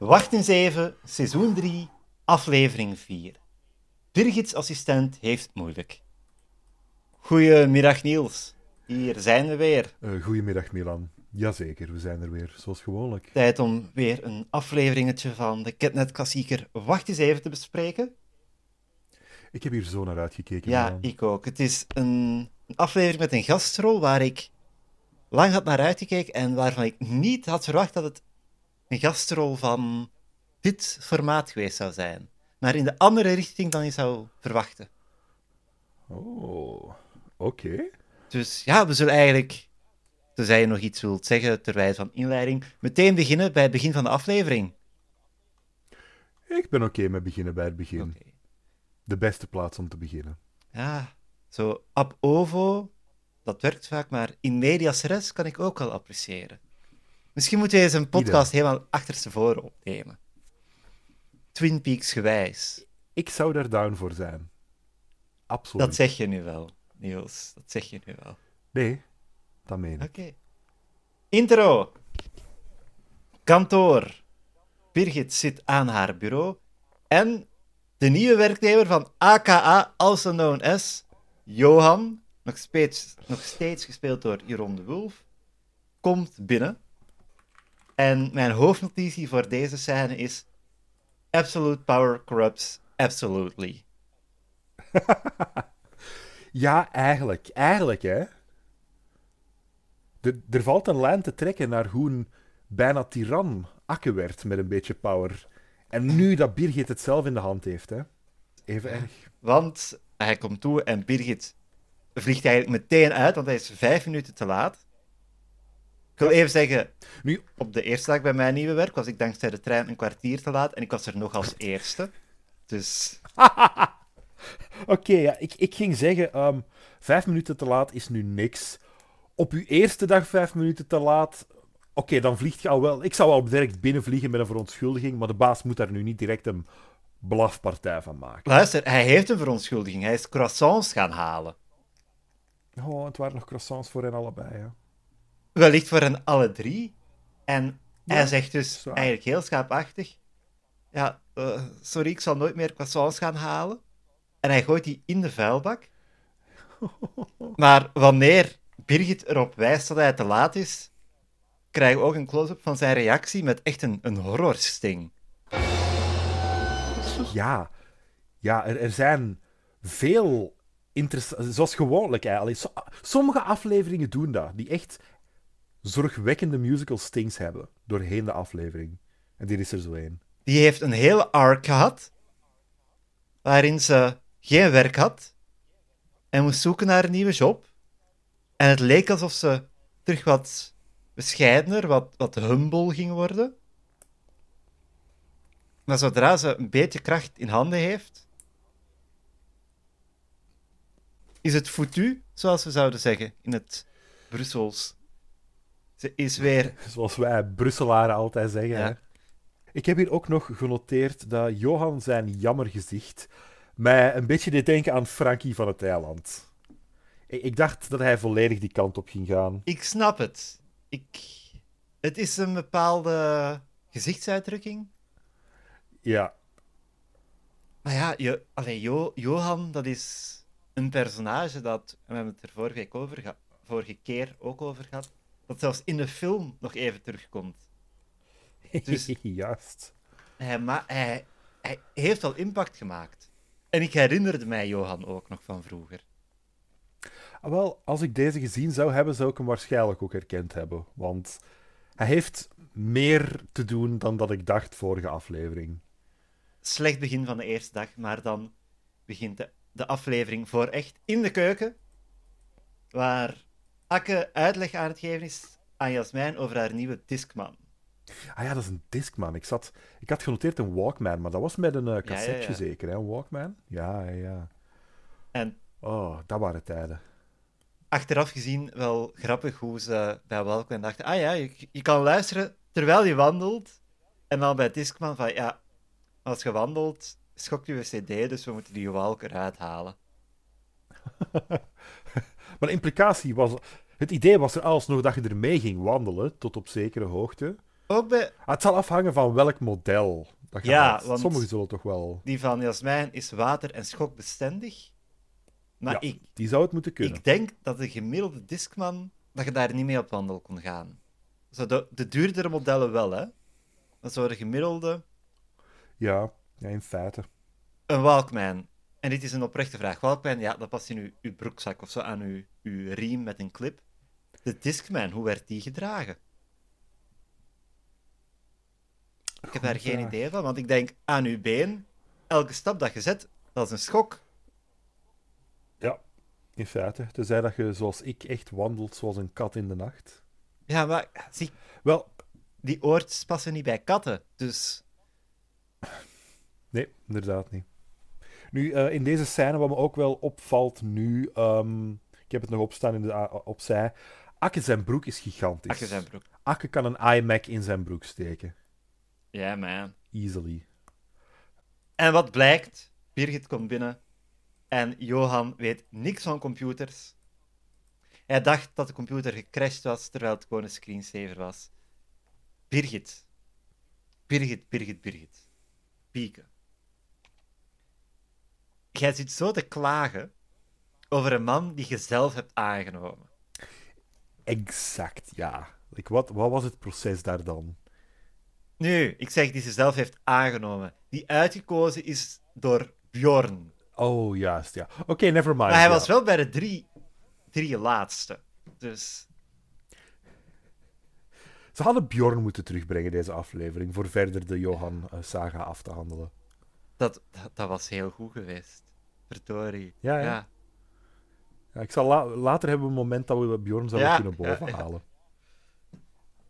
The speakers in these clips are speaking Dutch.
Wacht eens even, seizoen 3, aflevering 4. Birgits assistent heeft het moeilijk. Goedemiddag Niels, hier zijn we weer. Uh, goedemiddag Milan. Jazeker, we zijn er weer, zoals gewoonlijk. Tijd om weer een afleveringetje van de Ketnet klassieker Wacht eens even te bespreken. Ik heb hier zo naar uitgekeken. Ja, ik ook. Het is een, een aflevering met een gastrol waar ik lang had naar uitgekeken en waarvan ik niet had verwacht dat het een gastrol van dit formaat geweest zou zijn. Maar in de andere richting dan je zou verwachten. Oh, oké. Dus ja, we zullen eigenlijk, tenzij je nog iets wilt zeggen terwijl van inleiding, meteen beginnen bij het begin van de aflevering. Ik ben oké met beginnen bij het begin. De beste plaats om te beginnen. Ja, zo ab ovo, dat werkt vaak, maar in medias res kan ik ook wel appreciëren. Misschien moeten we deze podcast helemaal achterstevoren opnemen. Twin Peaks gewijs. Ik zou daar down voor zijn. Absoluut. Dat zeg je nu wel, Niels. Dat zeg je nu wel. Nee, dat meen ik. Oké. Intro. Kantoor. Birgit zit aan haar bureau. En de nieuwe werknemer van AKA, also known as Johan, nog steeds, nog steeds gespeeld door Jeroen de Wulf, komt binnen. En mijn hoofdnotitie voor deze scène is: Absolute power corrupts absolutely. ja, eigenlijk. Eigenlijk, hè. er valt een lijn te trekken naar hoe een bijna tiran Akke werd met een beetje power. En nu dat Birgit het zelf in de hand heeft, hè. Even erg. Want hij komt toe en Birgit vliegt eigenlijk meteen uit, want hij is vijf minuten te laat. Ik wil even zeggen, nu, op de eerste dag bij mijn nieuwe werk was ik dankzij de trein een kwartier te laat en ik was er nog als eerste. Dus... Oké, ja, ik, ik ging zeggen, um, vijf minuten te laat is nu niks. Op uw eerste dag vijf minuten te laat, oké, dan vliegt je al wel... Ik zou al direct binnenvliegen met een verontschuldiging, maar de baas moet daar nu niet direct een blafpartij van maken. Luister, hij heeft een verontschuldiging. Hij is croissants gaan halen. Oh, het waren nog croissants voor hen allebei, ja. Wellicht voor hen alle drie. En hij zegt dus eigenlijk heel schaapachtig: Ja, uh, sorry, ik zal nooit meer croissants gaan halen. En hij gooit die in de vuilbak. maar wanneer Birgit erop wijst dat hij te laat is, krijgen we ook een close-up van zijn reactie met echt een, een horrorsting. Ja, ja er, er zijn veel interessant, zoals gewoonlijk eigenlijk. Sommige afleveringen doen dat, die echt zorgwekkende musical stings hebben doorheen de aflevering. En dit is er zo één. Die heeft een hele arc gehad, waarin ze geen werk had en moest zoeken naar een nieuwe job. En het leek alsof ze terug wat bescheidener, wat, wat humble ging worden. Maar zodra ze een beetje kracht in handen heeft, is het foutu, zoals we zouden zeggen in het Brussels. Ze is weer... Zoals wij Brusselaren altijd zeggen. Hè? Ik heb hier ook nog genoteerd dat Johan zijn jammergezicht mij een beetje deed denken aan Frankie van het eiland. Ik, ik dacht dat hij volledig die kant op ging gaan. Ik snap het. Ik... Het is een bepaalde gezichtsuitdrukking. Ja. Maar ja, je, allee, jo, Johan, dat is een personage dat, we hebben het er vorige, over vorige keer ook over gehad, dat zelfs in de film nog even terugkomt. Dus Juist. Hij, hij, hij heeft al impact gemaakt. En ik herinnerde mij Johan ook nog van vroeger. Ah, wel, als ik deze gezien zou hebben, zou ik hem waarschijnlijk ook herkend hebben. Want hij heeft meer te doen dan dat ik dacht vorige aflevering. Slecht begin van de eerste dag, maar dan begint de de aflevering voor echt in de keuken, waar Akke uitleg aan het geven is aan Jasmijn over haar nieuwe Discman. Ah ja, dat is een Discman. Ik, zat, ik had genoteerd een Walkman, maar dat was met een uh, cassetje zeker, hè? Een Walkman? Ja, ja, ja. En... Oh, dat waren tijden. Achteraf gezien wel grappig hoe ze bij Walkman dachten, ah ja, je, je kan luisteren terwijl je wandelt. En dan bij Discman van, ja, als je wandelt, schokt uw cd, dus we moeten die walk eruit halen. maar de implicatie was... Het idee was er alsnog dat je ermee ging wandelen, tot op zekere hoogte. ook bij Ah, het zal afhangen van welk model dat Ja, want- Sommigen zullen toch wel... die van Jasmijn is water- en schokbestendig. Maar Ja, ik, Die zou het moeten kunnen. ik denk dat de gemiddelde Discman, dat je daar niet mee op wandel kon gaan. Zo de, de duurdere modellen wel, hè. Maar zo de gemiddelde... Ja, ja, in feite. Een Walkman. En dit is een oprechte vraag. Walkman, ja, dat past in uw, uw broekzak of zo aan uw, uw riem met een clip. De Discman, hoe werd die gedragen? Ik heb daar geen vraag. idee van, want ik denk aan uw been, elke stap dat je zet, dat is een schok. Ja, in feite. Tenzij dat je, zoals ik, echt wandelt zoals een kat in de nacht. Ja, maar zie, Wel, die oortjes passen niet bij katten. Dus nee, inderdaad niet. Nu, eh, in deze scène, wat me ook wel opvalt nu... ehm, ik heb het nog opstaan in de, a- opzij. Akke zijn broek is gigantisch. Akke zijn broek. Akke kan een iMac in zijn broek steken. Ja, man. Easily. En wat blijkt? Birgit komt binnen en Johan weet niks van computers. Hij dacht dat de computer gecrashed was, terwijl het gewoon een screensaver was. Birgit. Birgit, Birgit, Birgit. Pieken. Jij zit zo te klagen over een man die je zelf hebt aangenomen. Exact, ja. Like, wat, wat was het proces daar dan? Nu, ik zeg die ze zelf heeft aangenomen. Die uitgekozen is door Bjorn. Oh, juist, ja. Oké, never mind. Maar hij ja. was wel bij de drie, drie laatste. Dus Ze hadden Bjorn moeten terugbrengen, deze aflevering, voor verder de Johan-saga af te handelen. Dat, dat, dat was heel goed geweest. Verdorie. Ja, ja. Ja, ik zal la- later hebben we een moment dat we Bjorn zouden Ja, kunnen bovenhalen.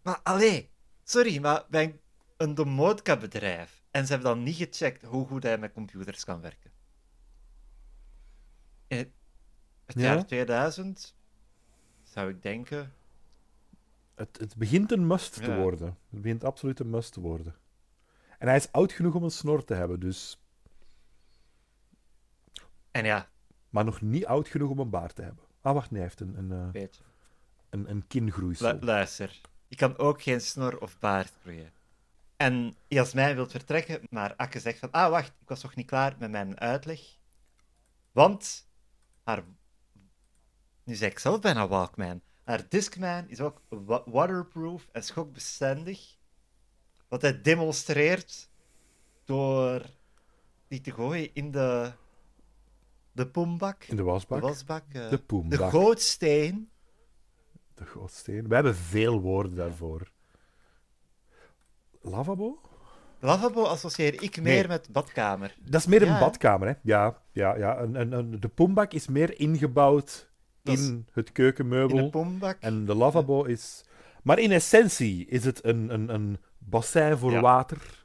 Maar allee, sorry, maar bij een, domotica-bedrijf. En ze hebben dan niet gecheckt hoe goed hij met computers kan werken. In het, het Ja? jaar 2000 zou ik denken. Het, het begint een must te worden. Het begint absoluut een must te worden. En hij is oud genoeg om een snor te hebben, dus... En ja, maar nog niet oud genoeg om een baard te hebben. Ah, wacht, nee, hij heeft een, een, eh, weet een, een kingroeisel. Lu- luister, ik kan ook geen snor of baard groeien. En Jasmijn wil vertrekken, maar Akke zegt van, ah wacht, ik was nog niet klaar met mijn uitleg. Want haar, nu zeg ik zelf bijna Walkman, haar Discman is ook wa- waterproof en schokbestendig. Wat hij demonstreert door die te gooien in de, de poembak, In de wasbak. de wasbak, eh, De de poembak. gootsteen. De gootsteen. We hebben veel woorden daarvoor. Lavabo? Lavabo associeer ik meer Nee. met badkamer. Dat is meer Ja, een badkamer, hè? Ja, ja, ja. Een, een, een- de poembak is meer ingebouwd Dat in het keukenmeubel. In de poembak. En de lavabo is... Maar in essentie is het een, een, een bassin voor Ja. water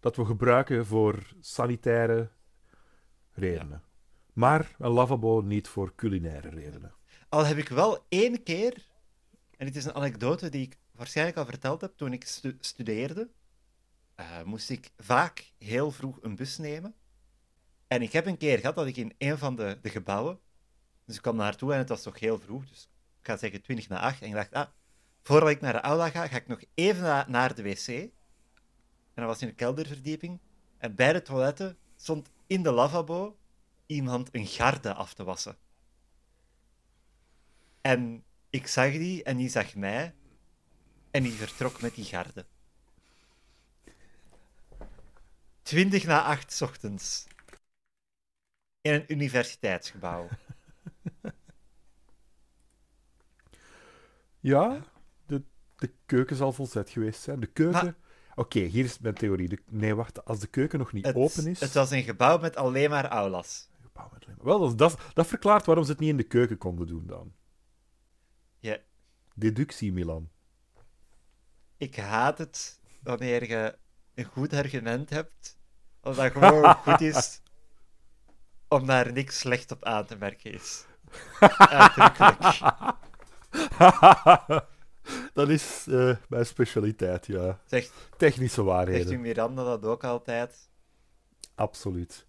dat we gebruiken voor sanitaire redenen. Maar een lavabo niet voor culinaire redenen. Al heb ik wel één keer, en dit is een anekdote die ik waarschijnlijk al verteld heb toen ik stu- studeerde, eh, moest ik vaak heel vroeg een bus nemen. En ik heb een keer gehad dat ik in een van de, gebouwen, dus ik kwam naartoe en het was toch heel vroeg, dus ik ga zeggen 20 na 8, en ik dacht, ah, voordat ik naar de aula ga, ga ik nog even na- naar de wc. En dat was in de kelderverdieping. En bij de toiletten stond in de lavabo iemand een garde af te wassen. En ik zag die en die zag mij. En die vertrok met die garde. 20 na 8 's ochtends. In een universiteitsgebouw. Ja, de, de keuken zal volzet geweest zijn. De keuken... Maar- Oké, hier is mijn theorie. De- nee, wacht. Als de keuken nog niet Het, open is... het was een gebouw met alleen maar aulas. Gebouw met alleen maar- Wel, dat, dat, dat verklaart waarom ze het niet in de keuken konden doen dan. Ja, Deductie, Milan. ik haat het wanneer je een goed argument hebt, omdat het gewoon goed is om daar niks slecht op aan te merken is. Uitdrukkelijk. dat is eh, mijn specialiteit, ja. Zegt, Technische zegt waarheden. u Miranda dat ook altijd? Absoluut.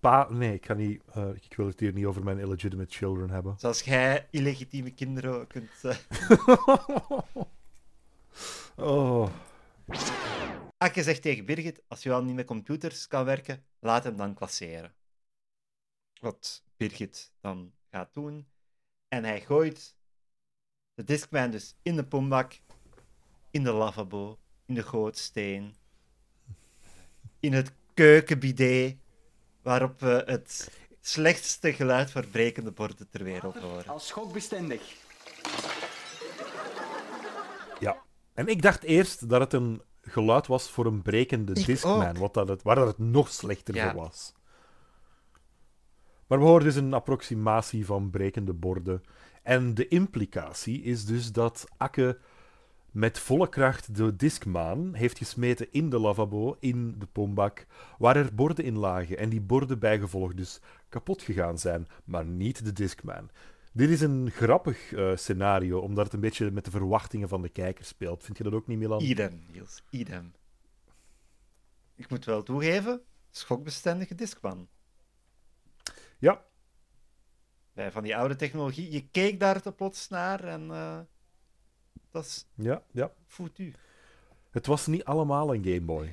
Pa, nee, ik, ga niet, eh, ik wil het hier niet over mijn illegitimate children hebben. Zoals jij illegitieme kinderen kunt... eh, Oh. Akke zegt tegen Birgit, als Johan niet met computers kan werken, laat hem dan klasseren. Wat Birgit dan gaat doen. En hij gooit de Discman dus in de pombak, in de lavabo, in de gootsteen, in het keukenbidet, waarop we het slechtste geluid voor brekende borden ter wereld horen. Als schokbestendig. Ja. En ik dacht eerst dat het een geluid was voor een brekende Ik Discman, wat dat het, waar dat het nog slechter Ja. voor was. Maar we hoorden dus een approximatie van brekende borden. En de implicatie is dus dat Akke met volle kracht de Discman heeft gesmeten in de lavabo, in de pombak, waar er borden in lagen. En die borden bijgevolg dus kapot gegaan zijn, maar niet de Discman. Dit is een grappig eh, scenario, omdat het een beetje met de verwachtingen van de kijker speelt. Vind je dat ook niet, Milan? Idem, Niels, idem. Ik moet wel toegeven, schokbestendige Discman. Ja, Bij van die oude technologie, je keek daar te plots naar en eh, dat is ja, ja. foutu. Het was niet allemaal een Game Boy.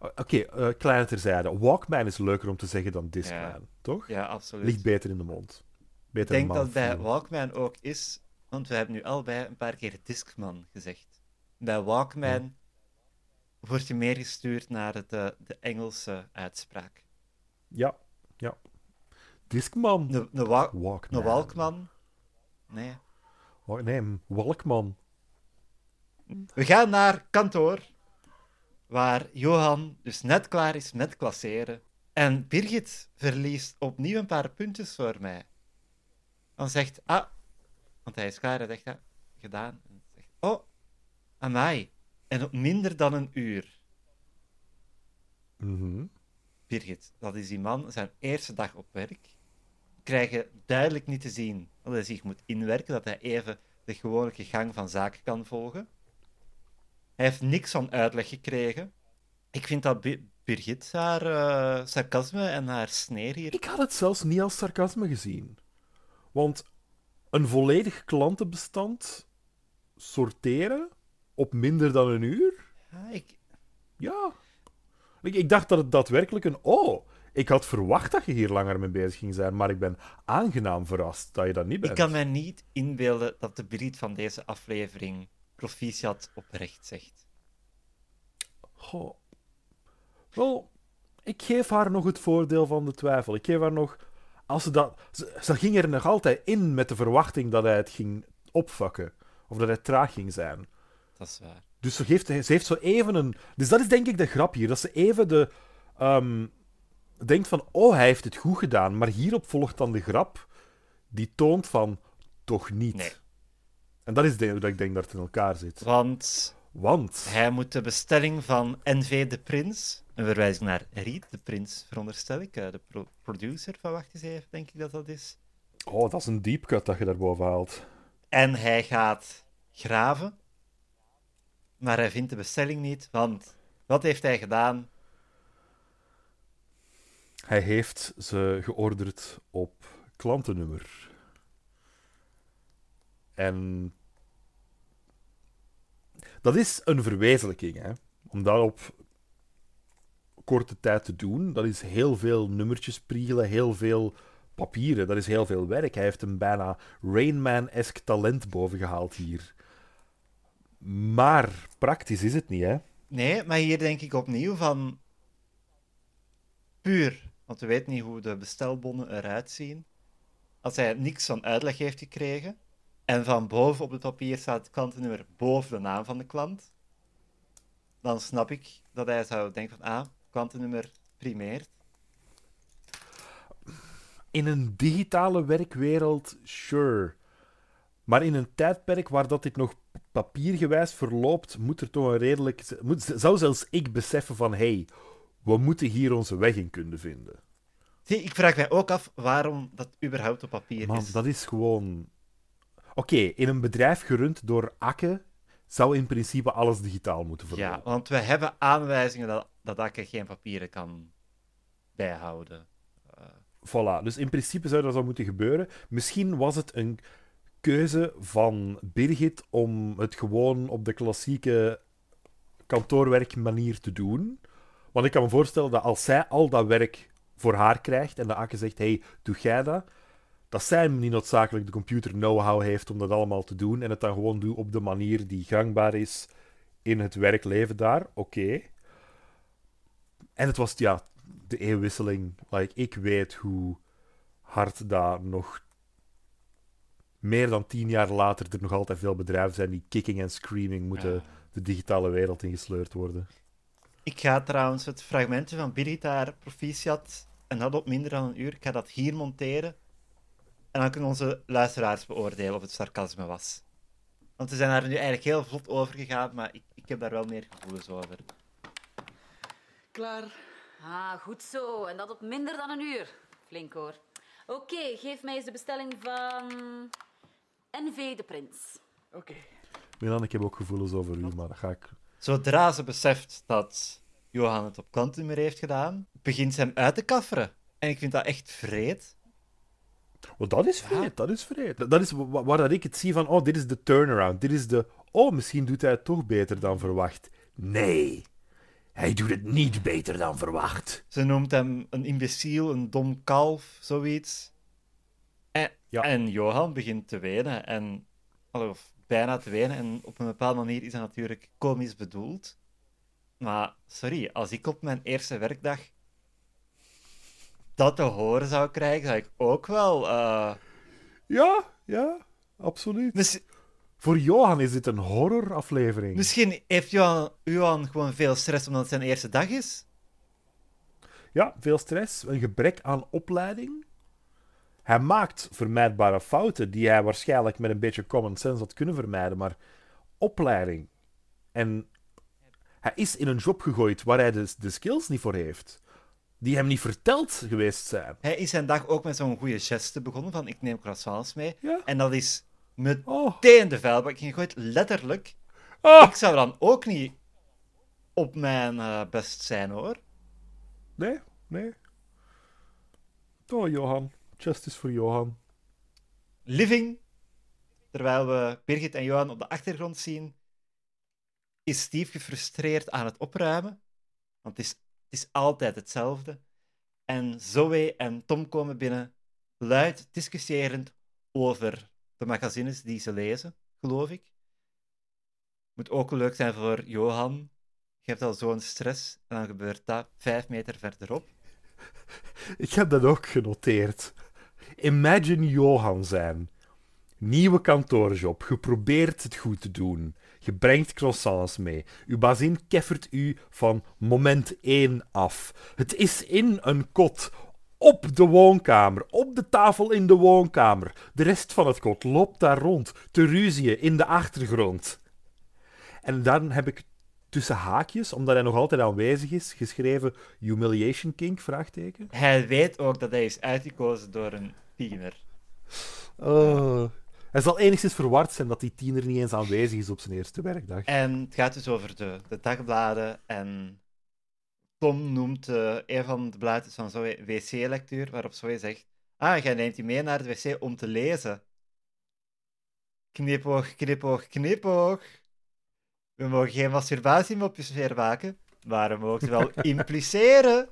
Oké, eh, kleine terzijde. Walkman is leuker om te zeggen dan Discman, Ja. toch? Ja, absoluut. Ligt beter in de mond. Ik Beter denk dat bij Walkman ook is, want we hebben nu allebei een paar keer Discman gezegd. Bij Walkman word je meer gestuurd naar eh, de Engelse uitspraak. Ja, ja. Discman. Een een wa- Walkman. Walkman? Nee. Wa- Nee, Walkman. We gaan naar kantoor, waar Johan dus net klaar is met klasseren. En Birgit verliest opnieuw een paar puntjes voor mij. Dan zegt, ah, want hij is klaar, hij zegt, ah, gedaan. En zegt, oh, amai. En op minder dan een uur. Mhm. Birgit, dat is die man zijn eerste dag op werk. Krijgen duidelijk niet te zien dat hij zich moet inwerken, dat hij even de gewone gang van zaken kan volgen. Hij heeft niks van uitleg gekregen. Ik vind dat Bi- Birgit haar eh, sarcasme en haar sneer hier. Ik had het zelfs niet als sarcasme gezien. Want een volledig klantenbestand sorteren op minder dan een uur? Ja, ik, Ja. Ik, ik dacht dat het daadwerkelijk een... Oh, ik had verwacht dat je hier langer mee bezig ging zijn, maar ik ben aangenaam verrast dat je dat niet bent. ik kan mij niet inbeelden dat de Birgit van deze aflevering proficiat oprecht zegt. Goh. Wel, ik geef haar nog het voordeel van de twijfel. Ik geef haar nog... Als ze, dat, ze, ze ging er nog altijd in met de verwachting dat hij het ging opvakken. Of dat hij traag ging zijn. Dat is waar. Dus ze, geeft, ze heeft zo even een... Dus dat is denk ik de grap hier. Dat ze even de... ehm, denkt van, oh, hij heeft het goed gedaan. Maar hierop volgt dan de grap die toont van, toch niet. Nee. En dat is de, dat ik denk dat het in elkaar zit. Want Want... Hij moet de bestelling van NV de Prins, een verwijzing naar Riet de Prins, veronderstel ik, eh, de pro- producer van Wacht eens even, denk ik dat dat is. Oh, dat is een deep cut dat je daarboven haalt. En hij gaat graven, maar hij vindt de bestelling niet, want wat heeft hij gedaan? Hij heeft ze georderd op klantennummer. En dat is een verwezenlijking, hè. Om dat op korte tijd te doen, dat is heel veel nummertjes priegelen, heel veel papieren, dat is heel veel werk. Hij heeft een bijna Rainman-esk talent bovengehaald hier. Maar praktisch is het niet, hè. Nee, maar hier denk ik opnieuw van puur, want we weten niet hoe de bestelbonnen eruit zien. Als hij niks van uitleg heeft gekregen en van boven op het papier staat het klantennummer boven de naam van de klant, dan snap ik dat hij zou denken van ah, klantennummer primeert. In een digitale werkwereld, sure. Maar in een tijdperk waar dat dit nog papiergewijs verloopt, moet er toch een redelijk... Moet, zou zelfs ik beseffen van, hey, we moeten hier onze weg in kunnen vinden. Zie, ik vraag mij ook af waarom dat überhaupt op papier Man, is. dat is gewoon... Oké, in een bedrijf gerund door Akke zou in principe alles digitaal moeten Ja, verlopen. want we hebben aanwijzingen dat, dat Akke geen papieren kan bijhouden. Voilà, dus in principe zou dat zo moeten gebeuren. Misschien was het een keuze van Birgit om het gewoon op de klassieke kantoorwerkmanier te doen. Want ik kan me voorstellen dat als zij al dat werk voor haar krijgt en de Akke zegt: hey, doe jij dat? Dat zij niet noodzakelijk de computer know-how heeft om dat allemaal te doen en het dan gewoon doet op de manier die gangbaar is in het werkleven daar. Oké. En het was, ja, de eeuwwisseling. Like, ik weet hoe hard daar nog meer dan tien jaar later er nog altijd veel bedrijven zijn die kicking en screaming moeten de digitale wereld ingesleurd worden. Ik ga trouwens het fragmentje van Birgit haar proficiat, en dat op minder dan een uur, ik ga dat hier monteren. En dan kunnen onze luisteraars beoordelen of het sarcasme was. Want we zijn daar nu eigenlijk heel vlot over gegaan, maar ik, ik heb daar wel meer gevoelens over. Klaar. Ah, goed zo. En dat op minder dan een uur. Flink hoor. Oké, geef mij eens de bestelling van NV de Prins. Oké. Milan, ik heb ook gevoelens over u, maar dat ga ik... Zodra ze beseft dat Johan het op klantnummer heeft gedaan, begint ze hem uit te kafferen. En ik vind dat echt vreed. Want dat is vreed, dat is vreed. Dat- is wa- waar dat ik het zie van, oh, dit is de turnaround. Dit is de, oh, misschien doet hij het toch beter dan verwacht. Nee, hij doet het niet beter dan verwacht. Ze noemt hem een imbeciel, een dom kalf, zoiets. En, Ja. en Johan begint te wenen. En, of bijna te wenen. En op een bepaalde manier is dat natuurlijk komisch bedoeld. Maar, sorry, als ik op mijn eerste werkdag dat te horen zou krijgen, zou ik ook wel... eh, Ja, ja, absoluut. Voor Johan is dit een horroraflevering. misschien heeft Johan, Johan gewoon veel stress omdat het zijn eerste dag is. Ja, veel stress, een gebrek aan opleiding. Hij maakt vermijdbare fouten die hij waarschijnlijk met een beetje common sense had kunnen vermijden, maar opleiding. En hij is in een job gegooid waar hij de, de skills niet voor heeft. Die hem niet verteld geweest zijn. Hij is zijn dag ook met zo'n goede geste begonnen van ik neem croissants mee. Ja. En dat is meteen Oh. de vuilbak gegooid, letterlijk. Ah. Ik zou dan ook niet op mijn eh, best zijn, hoor. Nee, nee. Oh, Johan. Justice voor Johan. Living, terwijl we Birgit en Johan op de achtergrond zien, is Steve gefrustreerd aan het opruimen. Want het is, het is altijd hetzelfde. En Zoe en Tom komen binnen, luid discussiërend over de magazines die ze lezen, geloof ik. Moet ook leuk zijn voor Johan. Je hebt al zo'n stress en dan gebeurt dat vijf meter verderop. Ik heb dat ook genoteerd. Imagine Johan zijn. Nieuwe kantoorjob. Geprobeerd het goed te doen. Je brengt croissants mee. Uw bazin keffert u van moment 1 af. Het is in een kot. Op de woonkamer. Op de tafel in de woonkamer. De rest van het kot loopt daar rond. Te ruzieën in de achtergrond. En dan heb ik tussen haakjes, omdat hij nog altijd aanwezig is, geschreven Humiliation King? Vraagteken. Hij weet ook dat hij is uitgekozen door een tiener. Oh. Hij zal enigszins verward zijn dat die tiener niet eens aanwezig is op zijn eerste werkdag. En het gaat dus over de, de dagbladen. En Tom noemt eh, een van de blaadjes van Zoe wc-lectuur, waarop Zoe zegt: Ah, jij neemt die mee naar de wc om te lezen. Knipoog, knipoog, knipoog. We mogen geen masturbatie meer maken, maar we mogen ze wel impliceren.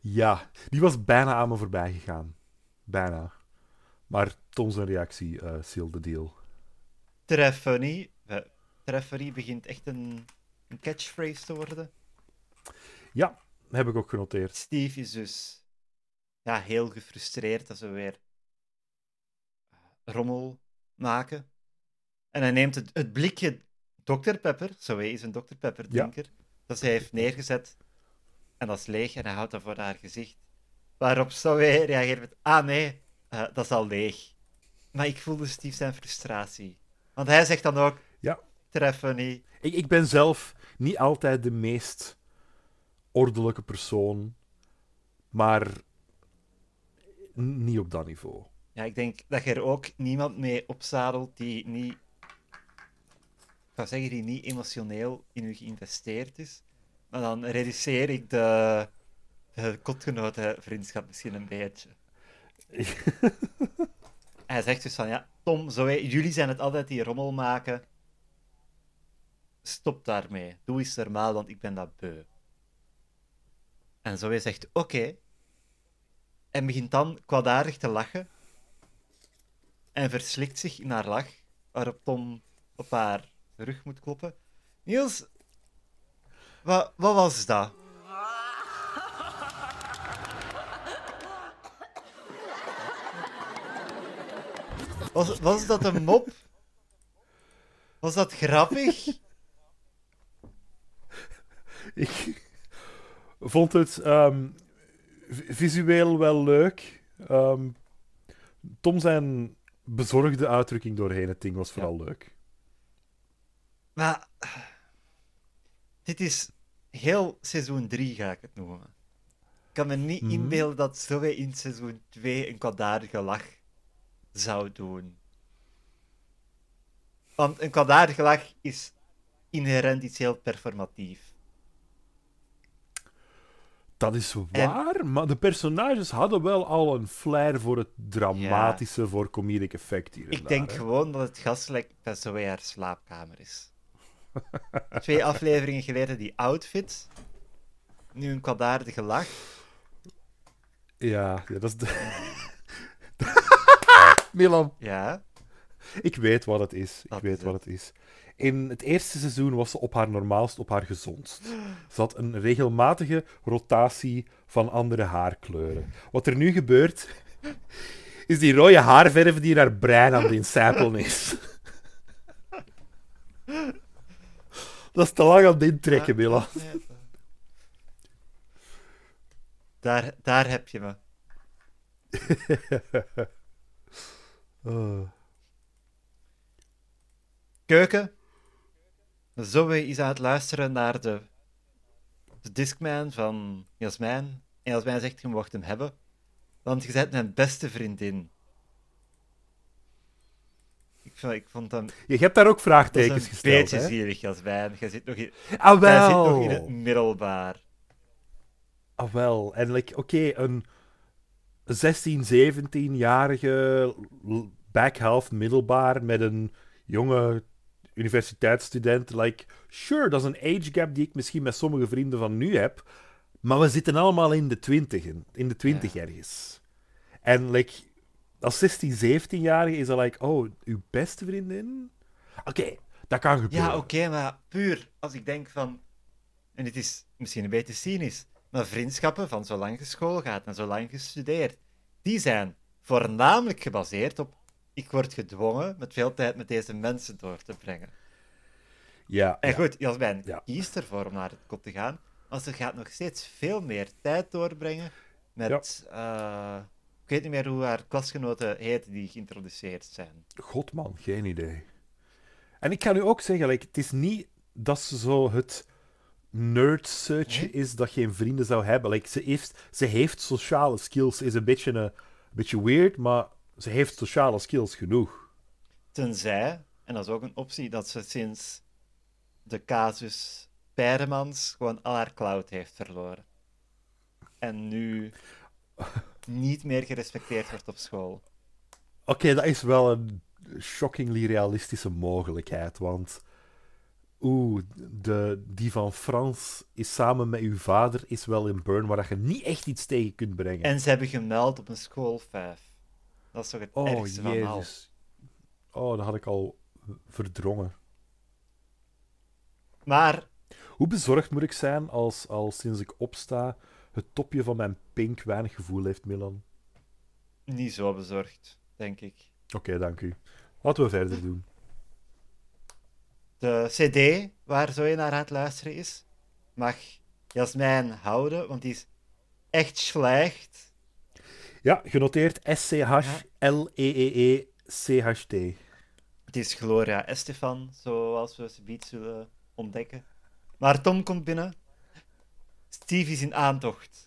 Ja, die was bijna aan me voorbij gegaan. Bijna. Maar Tom zijn reactie eh sealed the deal. Eh, Treffery begint echt een, een catchphrase te worden. Ja, heb ik ook genoteerd. Steve is dus ja, heel gefrustreerd dat ze weer eh, rommel maken. En hij neemt het, het blikje Dr. Pepper, zo is een Dr. Pepper drinker, dat ze heeft neergezet. En dat is leeg en hij houdt dat voor haar gezicht. Waarop Zoe reageert met, ah nee, eh, dat is al leeg. Maar ik voelde Steve zijn frustratie. Want hij zegt dan ook, Ja. treffen niet. Ik, ik ben zelf niet altijd de meest ordelijke persoon, maar niet op dat niveau. Ja, ik denk dat je er ook niemand mee opzadelt die niet, ik zou zeggen, die niet emotioneel in u geïnvesteerd is. Maar dan reduceer ik de, de kotgenotenvriendschap misschien een beetje. hij zegt dus van, ja, Tom, zo, jullie zijn het altijd die rommel maken. Stop daarmee. Doe eens normaal, want ik ben dat beu. En Zoe zegt, oké. En begint dan kwaadaardig te lachen. En verslikt zich in haar lach, waarop Tom op haar rug moet kloppen. Niels, wat, wat was dat? Was, was dat een mop? Was dat grappig? Ik vond het ehm, visueel wel leuk. Ehm, Tom zijn bezorgde uitdrukking doorheen het ding was vooral leuk. Maar dit is heel seizoen 3, ga ik het noemen. Ik kan me niet Mhm. inbeelden dat Zoe in seizoen 2 een kwaadaardige lach zou doen. Want een kwaadaardige lach is inherent iets heel performatief. Dat is waar, maar de personages hadden wel al een flair voor het dramatische, voor comedic effect hier Ik daar, denk hè. gewoon dat het gastlek bij Zoe haar slaapkamer is. Twee afleveringen geleden die outfit. Nu een kwaadaardige lach. Ja, ja, dat is de... Milan, Ja. ik weet wat het is. Ik weet is wat het is. In het eerste seizoen was ze op haar normaalst, op haar gezondst. Ze had een regelmatige rotatie van andere haarkleuren. Wat er nu gebeurt, is die rode haarverf die in haar brein aan het is. Dat is te lang aan het intrekken, Milan. Daar, daar heb je me. Oh. Keuken. Zoe is aan het luisteren naar de, de Discman van Jasmijn. En Jasmijn zegt, je mocht hem hebben. Want je bent mijn beste vriendin. Vond, ik vond hem... Je hebt daar ook vraagtekens een gesteld, beetje hè? zielig, Jasmijn. Je zit nog in, Ah, jij zit nog in het middelbaar. Ah, wel. En like, oké, een 16, 17-jarige l- back half middelbaar met een jonge universiteitsstudent. Like, sure, dat is een age gap die ik misschien met sommige vrienden van nu heb. Maar we zitten allemaal in de twintigen. In de twintig ergens. En like, als 16, 17-jarige is dat like, oh, uw beste vriendin? Oké, dat kan gebeuren. Ja, oké, maar puur als ik denk van... En het is misschien een beetje cynisch, maar vriendschappen van zo lang je school gaat en zo lang gestudeerd, die zijn voornamelijk gebaseerd op ik word gedwongen met veel tijd met deze mensen door te brengen. Ja, En ja. goed, Jasmijn Ja. kiest ervoor om naar het kot te gaan, maar ze gaat nog steeds veel meer tijd doorbrengen met... eh, weet niet meer hoe haar klasgenoten heten die geïntroduceerd zijn. God man, geen idee. En ik kan u ook zeggen, like, het is niet dat ze zo het nerd search Nee? is dat geen vrienden zou hebben. Like, ze, heeft, ze heeft sociale skills. Is een beetje, een, een beetje weird, maar ze heeft sociale skills genoeg. Tenzij, en dat is ook een optie, dat ze sinds de casus Peiremans gewoon al haar cloud heeft verloren. En nu niet meer gerespecteerd wordt op school. Oké, dat is wel een shockingly realistische mogelijkheid, want... Oeh, de, die van Frans is samen met uw vader is wel in burn, waar je niet echt iets tegen kunt brengen. En ze hebben gemeld op een school 5. Dat is toch het Oh, ergste van al. jezus. Oh, dat had ik al verdrongen. Maar Hoe bezorgd moet ik zijn als, als sinds ik opsta het topje van mijn pink weinig gevoel heeft, Milan? niet zo bezorgd, denk ik. Oké, dank u. Laten we verder doen. De CD waar Zoe naar aan het luisteren is, mag Jasmijn houden, want die is echt slecht. Ja, genoteerd E S-C-H-L-E-E-E-C-H-T. Het is Gloria Estefan, zoals we ze zullen ontdekken. Maar Tom komt binnen. Steve is in aantocht.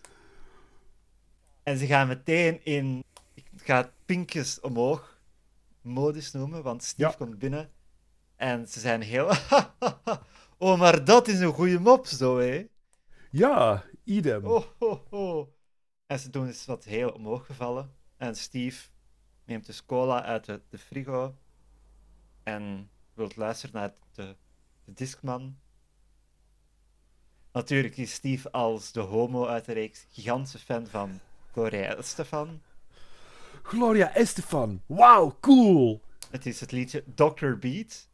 En ze gaan meteen in. Ik ga het pinkjes omhoog modus noemen, want Steve Ja. komt binnen. En ze zijn heel. oh, maar dat is een goede mop, zo hé. Ja, idem. Oh, ho, ho. En ze doen dus wat heel omhoog gevallen. En Steve neemt dus cola uit de, de frigo en wilt luisteren naar de, de Discman. Natuurlijk is Steve als de homo uit de reeks gigantische fan van Gloria Estefan. Gloria Estefan. Wauw, cool. Het is het liedje Dr. Beat.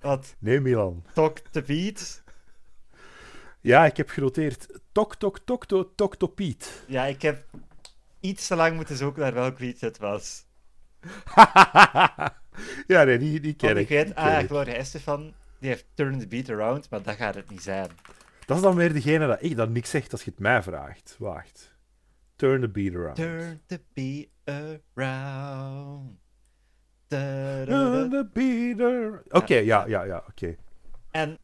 Wat Nee, Milan. The Beat. Ja, ik heb genoteerd. Tok, tok, tok, tok, tok, tok, Piet. Ja, ik heb iets te lang moeten zoeken naar welk liedje het was. ja, nee, die, die ken Want ik. ik weet, ah. Gloria Estefan, die heeft Turn the Beat Around, maar dat gaat het niet zijn. Dat is dan weer degene dat ik dan niks zeg als je het mij vraagt. Wacht. Turn the beat around. Turn the beat around. Da, da, Turn the beat around. Oké, ja, ja, ja, oké. En,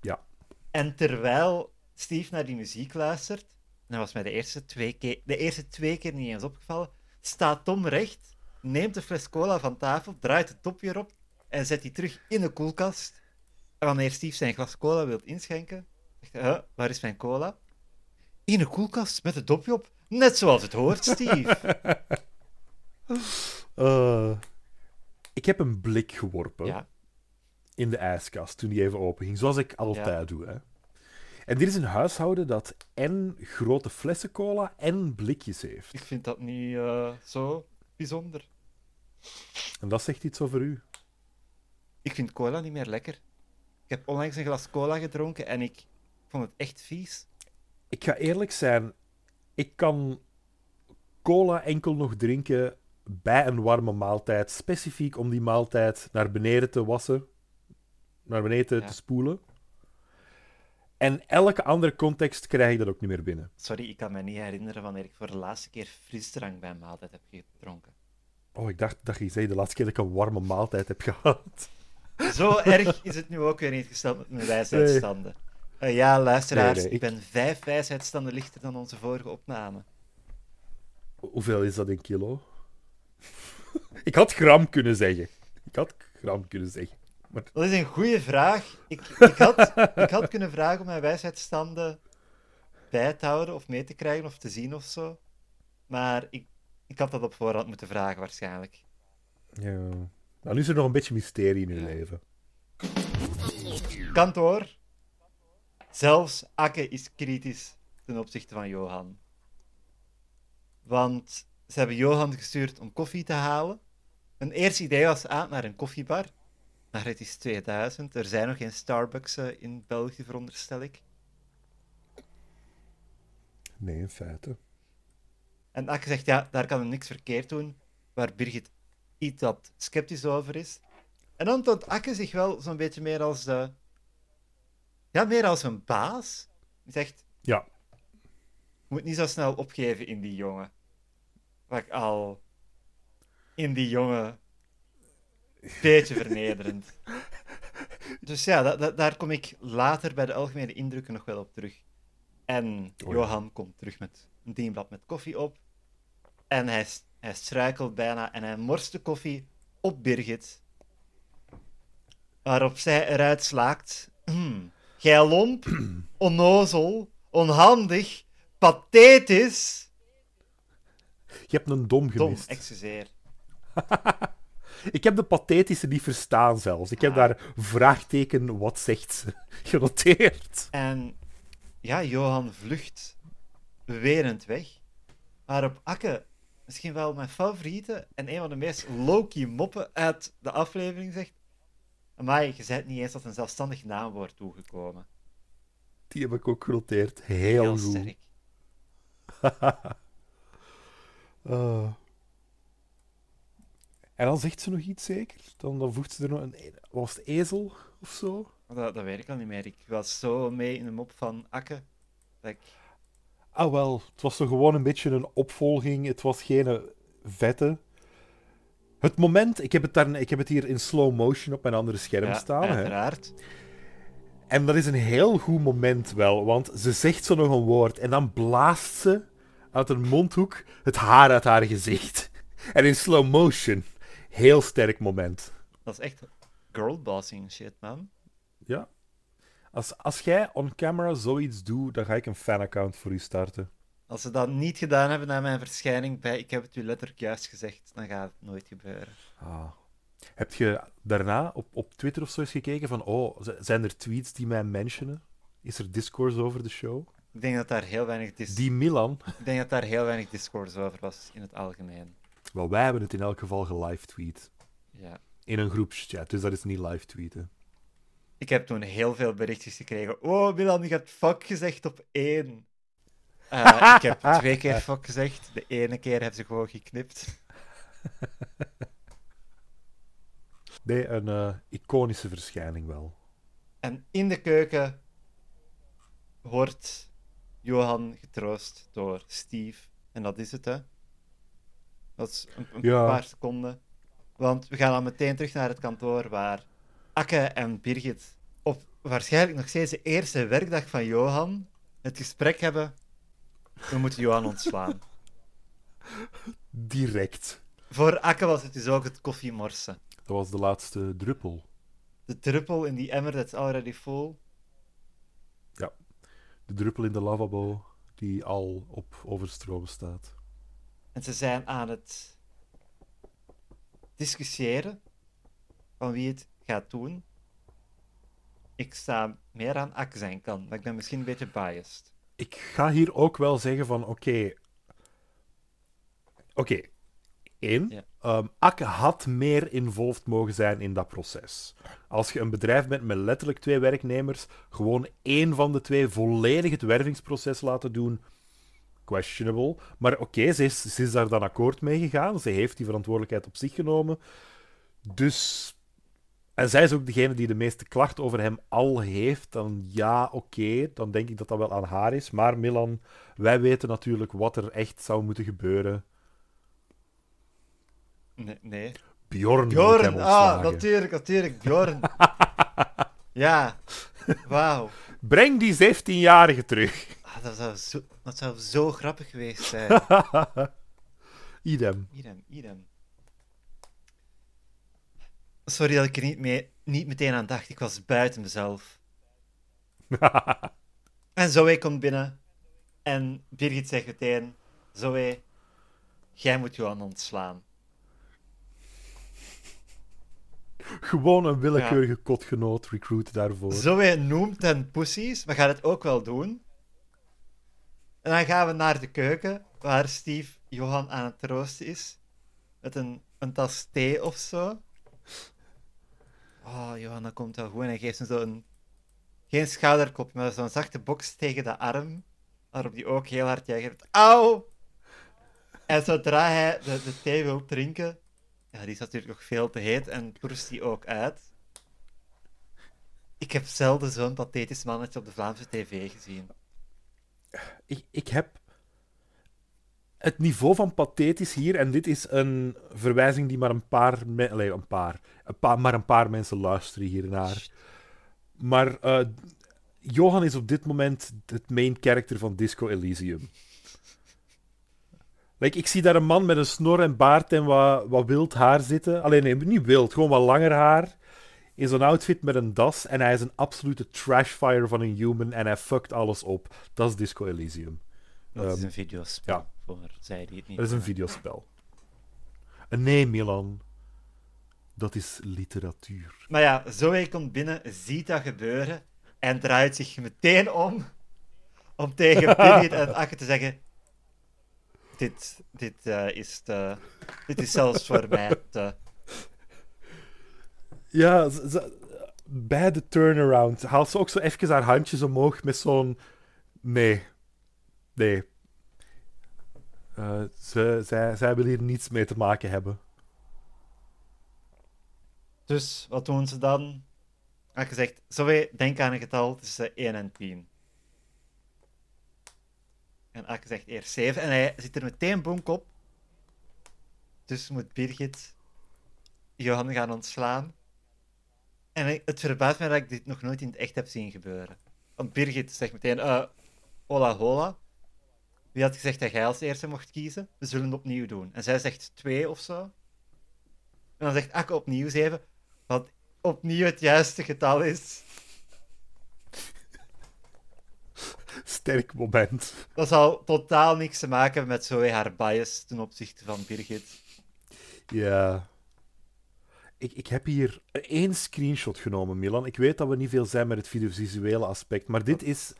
Ja. en terwijl Steve naar die muziek luistert, en dat was mij de eerste, twee keer, de eerste twee keer niet eens opgevallen, staat Tom recht, neemt de fles cola van tafel, draait het topje erop en zet die terug in de koelkast. Wanneer Steve zijn glas cola wil inschenken, zegt hij, "Huh, waar is mijn cola? In de koelkast met het dopje op. Net zoals het hoort, Steve. Eh, ik heb een blik geworpen ja, in de ijskast toen die even open ging, zoals ik altijd doe. Hè. En dit is een huishouden dat en grote flessen cola en blikjes heeft. ik vind dat niet eh, zo bijzonder. En dat zegt iets over u. Ik vind cola niet meer lekker. Ik heb onlangs een glas cola gedronken en ik vond het echt vies. Ik ga eerlijk zijn, ik kan cola enkel nog drinken bij een warme maaltijd, specifiek om die maaltijd naar beneden te wassen, naar beneden te, Ja. te spoelen. En elke andere context krijg ik dat ook niet meer binnen. Sorry, ik kan me niet herinneren wanneer ik voor de laatste keer frisdrank bij een maaltijd heb gedronken. Oh, ik dacht dat je zei de laatste keer dat ik een warme maaltijd heb gehad. Zo erg is het nu ook weer niet gesteld met mijn wijsheidsstanden. Eh, ja, luisteraars, Nee, nee, ik... ik- ben vijf wijsheidsstanden lichter dan onze vorige opname. Hoeveel is dat in kilo? ik had gram kunnen zeggen. Ik had gram kunnen zeggen. Maar Dat is een goede vraag. Ik, ik, had, ik had kunnen vragen om mijn wijsheidsstanden bij te houden of mee te krijgen of te zien of zo. Maar ik, ik had dat op voorhand moeten vragen waarschijnlijk. ja. Nou, nu is er nog een beetje mysterie in uw Ja. leven. Kantoor. Zelfs Akke is kritisch ten opzichte van Johan. Want ze hebben Johan gestuurd om koffie te halen. Een eerste idee was aan naar een koffiebar. Maar het is 2000. Er zijn nog geen Starbucks eh, in België, veronderstel ik. Nee, in feite. En Akke zegt, ja, daar kan hij niks verkeerd doen. Waar Birgit iets wat sceptisch over is. En dan toont Akke zich wel zo'n beetje meer als de... Ja, meer als een baas. Die zegt, Ja. je moet niet zo snel opgeven in die jongen. Wat ik al... In die jongen... Beetje vernederend. Dus ja, da- da- daar kom ik later bij de algemene indrukken nog wel op terug. En Oh. Johan komt terug met een dienblad met koffie op. En hij, hij struikelt bijna en hij morst de koffie op Birgit. Waarop zij eruit slaakt. "Hmm, Gij lomp, onnozel, onhandig, pathetisch. Je hebt een dom Dom, gemist. excuseer. Ik heb de pathetische niet verstaan zelfs. Ik heb Ah. daar vraagteken wat zegt ze genoteerd. En ja, Johan vlucht bewerend weg. Waarop Akke, misschien wel mijn favoriete en een van de meest low-key moppen uit de aflevering, zegt: Amai, je bent niet eens tot een zelfstandig naamwoord toegekomen. Die heb ik ook genoteerd. Heel, Heel goed. sterk. Ah. En dan zegt ze nog iets zeker. Dan, dan voegt ze er nog een. Was het ezel of zo? Dat, dat weet ik al niet meer. Ik was zo mee in de mop van Akke. Dat ik... Ah, wel. Het was zo gewoon een beetje een opvolging. Het was geen vette. Het moment, ik heb het, daar, ik heb het hier in slow motion op mijn andere scherm Ja, staan. Hè. uiteraard. En dat is een heel goed moment wel, want ze zegt zo nog een woord en dan blaast ze uit een mondhoek het haar uit haar gezicht. En in slow motion. Heel sterk moment. Dat is echt girlbossing shit, man. Ja. Als, als jij on camera zoiets doet, dan ga ik een fanaccount voor u starten. Als ze dat niet gedaan hebben na mijn verschijning bij Ik heb het u letterlijk juist gezegd, dan gaat het nooit gebeuren. Ah. Heb je daarna op, op Twitter of zo eens gekeken van, oh, zijn er tweets die mij mentionen? Is er discourse over de show? Ik denk dat daar heel weinig, dis- Die Milan, ik denk dat daar heel weinig discourse over was in het algemeen. wel, wij hebben het in elk geval gelive tweet. Ja. In een groepschat, dus dat is niet live tweeten. Ik heb toen heel veel berichtjes gekregen. Oh, Milan, je hebt fuck gezegd op één. Eh, ik heb twee keer fuck gezegd. De ene keer hebben ze gewoon geknipt. Nee, een eh, iconische verschijning wel. En in de keuken wordt Johan getroost door Steve. En dat is het, hè. Dat is een, een Ja. paar seconden. Want we gaan dan meteen terug naar het kantoor waar Akke en Birgit op waarschijnlijk nog steeds de eerste werkdag van Johan het gesprek hebben. We moeten Johan ontslaan. Direct. Voor Akke was het dus ook het koffiemorsen. Dat was de laatste druppel. De druppel in die emmer that's already full. De druppel in de lavabo die al op overstroom staat. En ze zijn aan het discussiëren van wie het gaat doen. Ik sta meer aan Akke zijn kant, maar ik ben misschien een beetje biased. Ik ga hier ook wel zeggen van, oké... Oké. Eén. Ja. ehm, Akke had meer involved mogen zijn in dat proces. Als je een bedrijf bent met letterlijk twee werknemers, gewoon één van de twee volledig het wervingsproces laten doen, questionable. Maar oké, ze, is, ze is daar dan akkoord mee gegaan. Ze heeft die verantwoordelijkheid op zich genomen. Dus... En zij is ook degene die de meeste klachten over hem al heeft. Dan ja, oké, dan denk ik dat dat wel aan haar is. Maar Milan, wij weten natuurlijk wat er echt zou moeten gebeuren. Nee. nee. Bjorn, Bjorn, ah, natuurlijk, natuurlijk, Bjorn. ja, wauw. Breng die 17-jarige terug. Ah, dat, zou zo, dat zou zo grappig geweest zijn. Idem. Idem, idem. Sorry dat ik er niet, mee, niet meteen aan dacht. Ik was buiten mezelf. En Zoe komt binnen. En Birgit zegt meteen... Zoe, jij moet Johan ontslaan. Gewoon een willekeurige kotgenoot recruit daarvoor. Zoe noemt hen pussies, maar gaat het ook wel doen. En dan gaan we naar de keuken, waar Steve Johan aan het troosten is. Met een, een tas thee of zo. Oh, Johan, dat komt wel goed. En hij geeft hem zo'n... Geen schouderklopje, maar zo'n zachte box tegen de arm. Waarop hij ook heel hard jaagt. Auw! En zodra hij de, de thee wil drinken... Ja, die is natuurlijk nog veel te heet en proest die ook uit. Ik heb zelden zo'n pathetisch mannetje op de Vlaamse tv gezien. ik, ik heb het niveau van pathetisch hier, en dit is een verwijzing die maar een paar, een paar, een paar, maar een paar mensen luisteren hiernaar. Maar eh, Johan is op dit moment het main character van Disco Elysium. Like, ik zie daar een man met een snor en baard en wat, wat wild haar zitten. Alleen nee, niet wild, gewoon wat langer haar. In zo'n outfit met een das. En hij is een absolute trashfire van een human. En hij fuckt alles op. Dat is Disco Elysium. Dat is Ehm, een videospel. ja. Voor zij die het niet Dat is een videospel. En nee, Milan. Dat is literatuur. Maar ja, Zoe komt binnen, ziet dat gebeuren en draait zich meteen om om tegen Birgit en Akke te zeggen: Dit, dit, eh, is te, dit is zelfs voor mij te. Ja, ze- ze- bij de turnaround haalt ze ook zo even haar handjes omhoog met zo'n... Nee. Nee. Eh, ze, zij, zij wil hier niets mee te maken hebben. Dus wat doen ze dan? Akke zegt: Zoe, denk aan een getal tussen 1 en 10. En Akke zegt eerst 7 en hij zit er meteen bonk op. Dus moet Birgit Johan gaan ontslaan. En het verbaast mij dat ik dit nog nooit in het echt heb zien gebeuren. Want Birgit zegt meteen: eh, Hola, hola. Wie had gezegd dat jij als eerste mocht kiezen? We zullen het opnieuw doen. En zij zegt 2 of zo. En dan zegt Akke opnieuw 7. Wat opnieuw het juiste getal is. sterk moment. Dat zal totaal niks te maken hebben met Zoe haar bias ten opzichte van Birgit. Ja. Ik, ik heb hier één screenshot genomen, Milan. Ik weet dat we niet veel zijn met het visuele aspect, maar dit is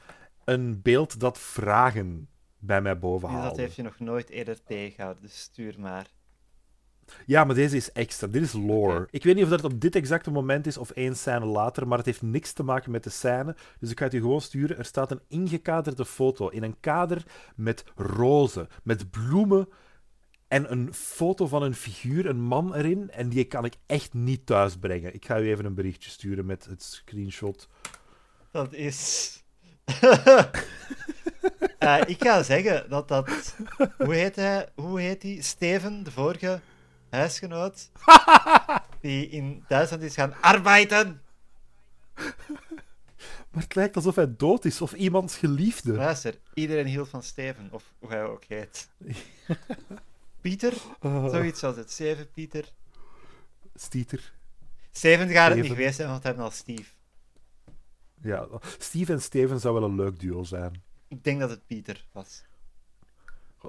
een beeld dat vragen bij mij boven Dus dat haalde. heeft je nog nooit eerder tegengehouden, dus stuur maar. Ja, maar deze is extra. Dit is lore. Ik weet niet of dat op dit exacte moment is of één scène later, maar het heeft niks te maken met de scène. Dus ik ga het je gewoon sturen. Er staat een ingekaderde foto in een kader met rozen, met bloemen en een foto van een figuur, een man erin. En die kan ik echt niet thuis brengen. Ik ga u even een berichtje sturen met het screenshot. Dat is. Eh, ik ga zeggen dat dat. Hoe heet hij? Hoe heet die? Steven, de vorige huisgenoot. Die in Duitsland is gaan arbeiden. Maar het lijkt alsof hij dood is of iemands geliefde. Luister, iedereen hield van Steven, of hoe hij ook heet. Pieter? Oh, Zoiets als het. Steven, Pieter. Stieter. Steven gaat het niet geweest zijn, want we hebben al Steve. Ja, Steve en Steven zou wel een leuk duo zijn. Ik denk dat het Pieter was.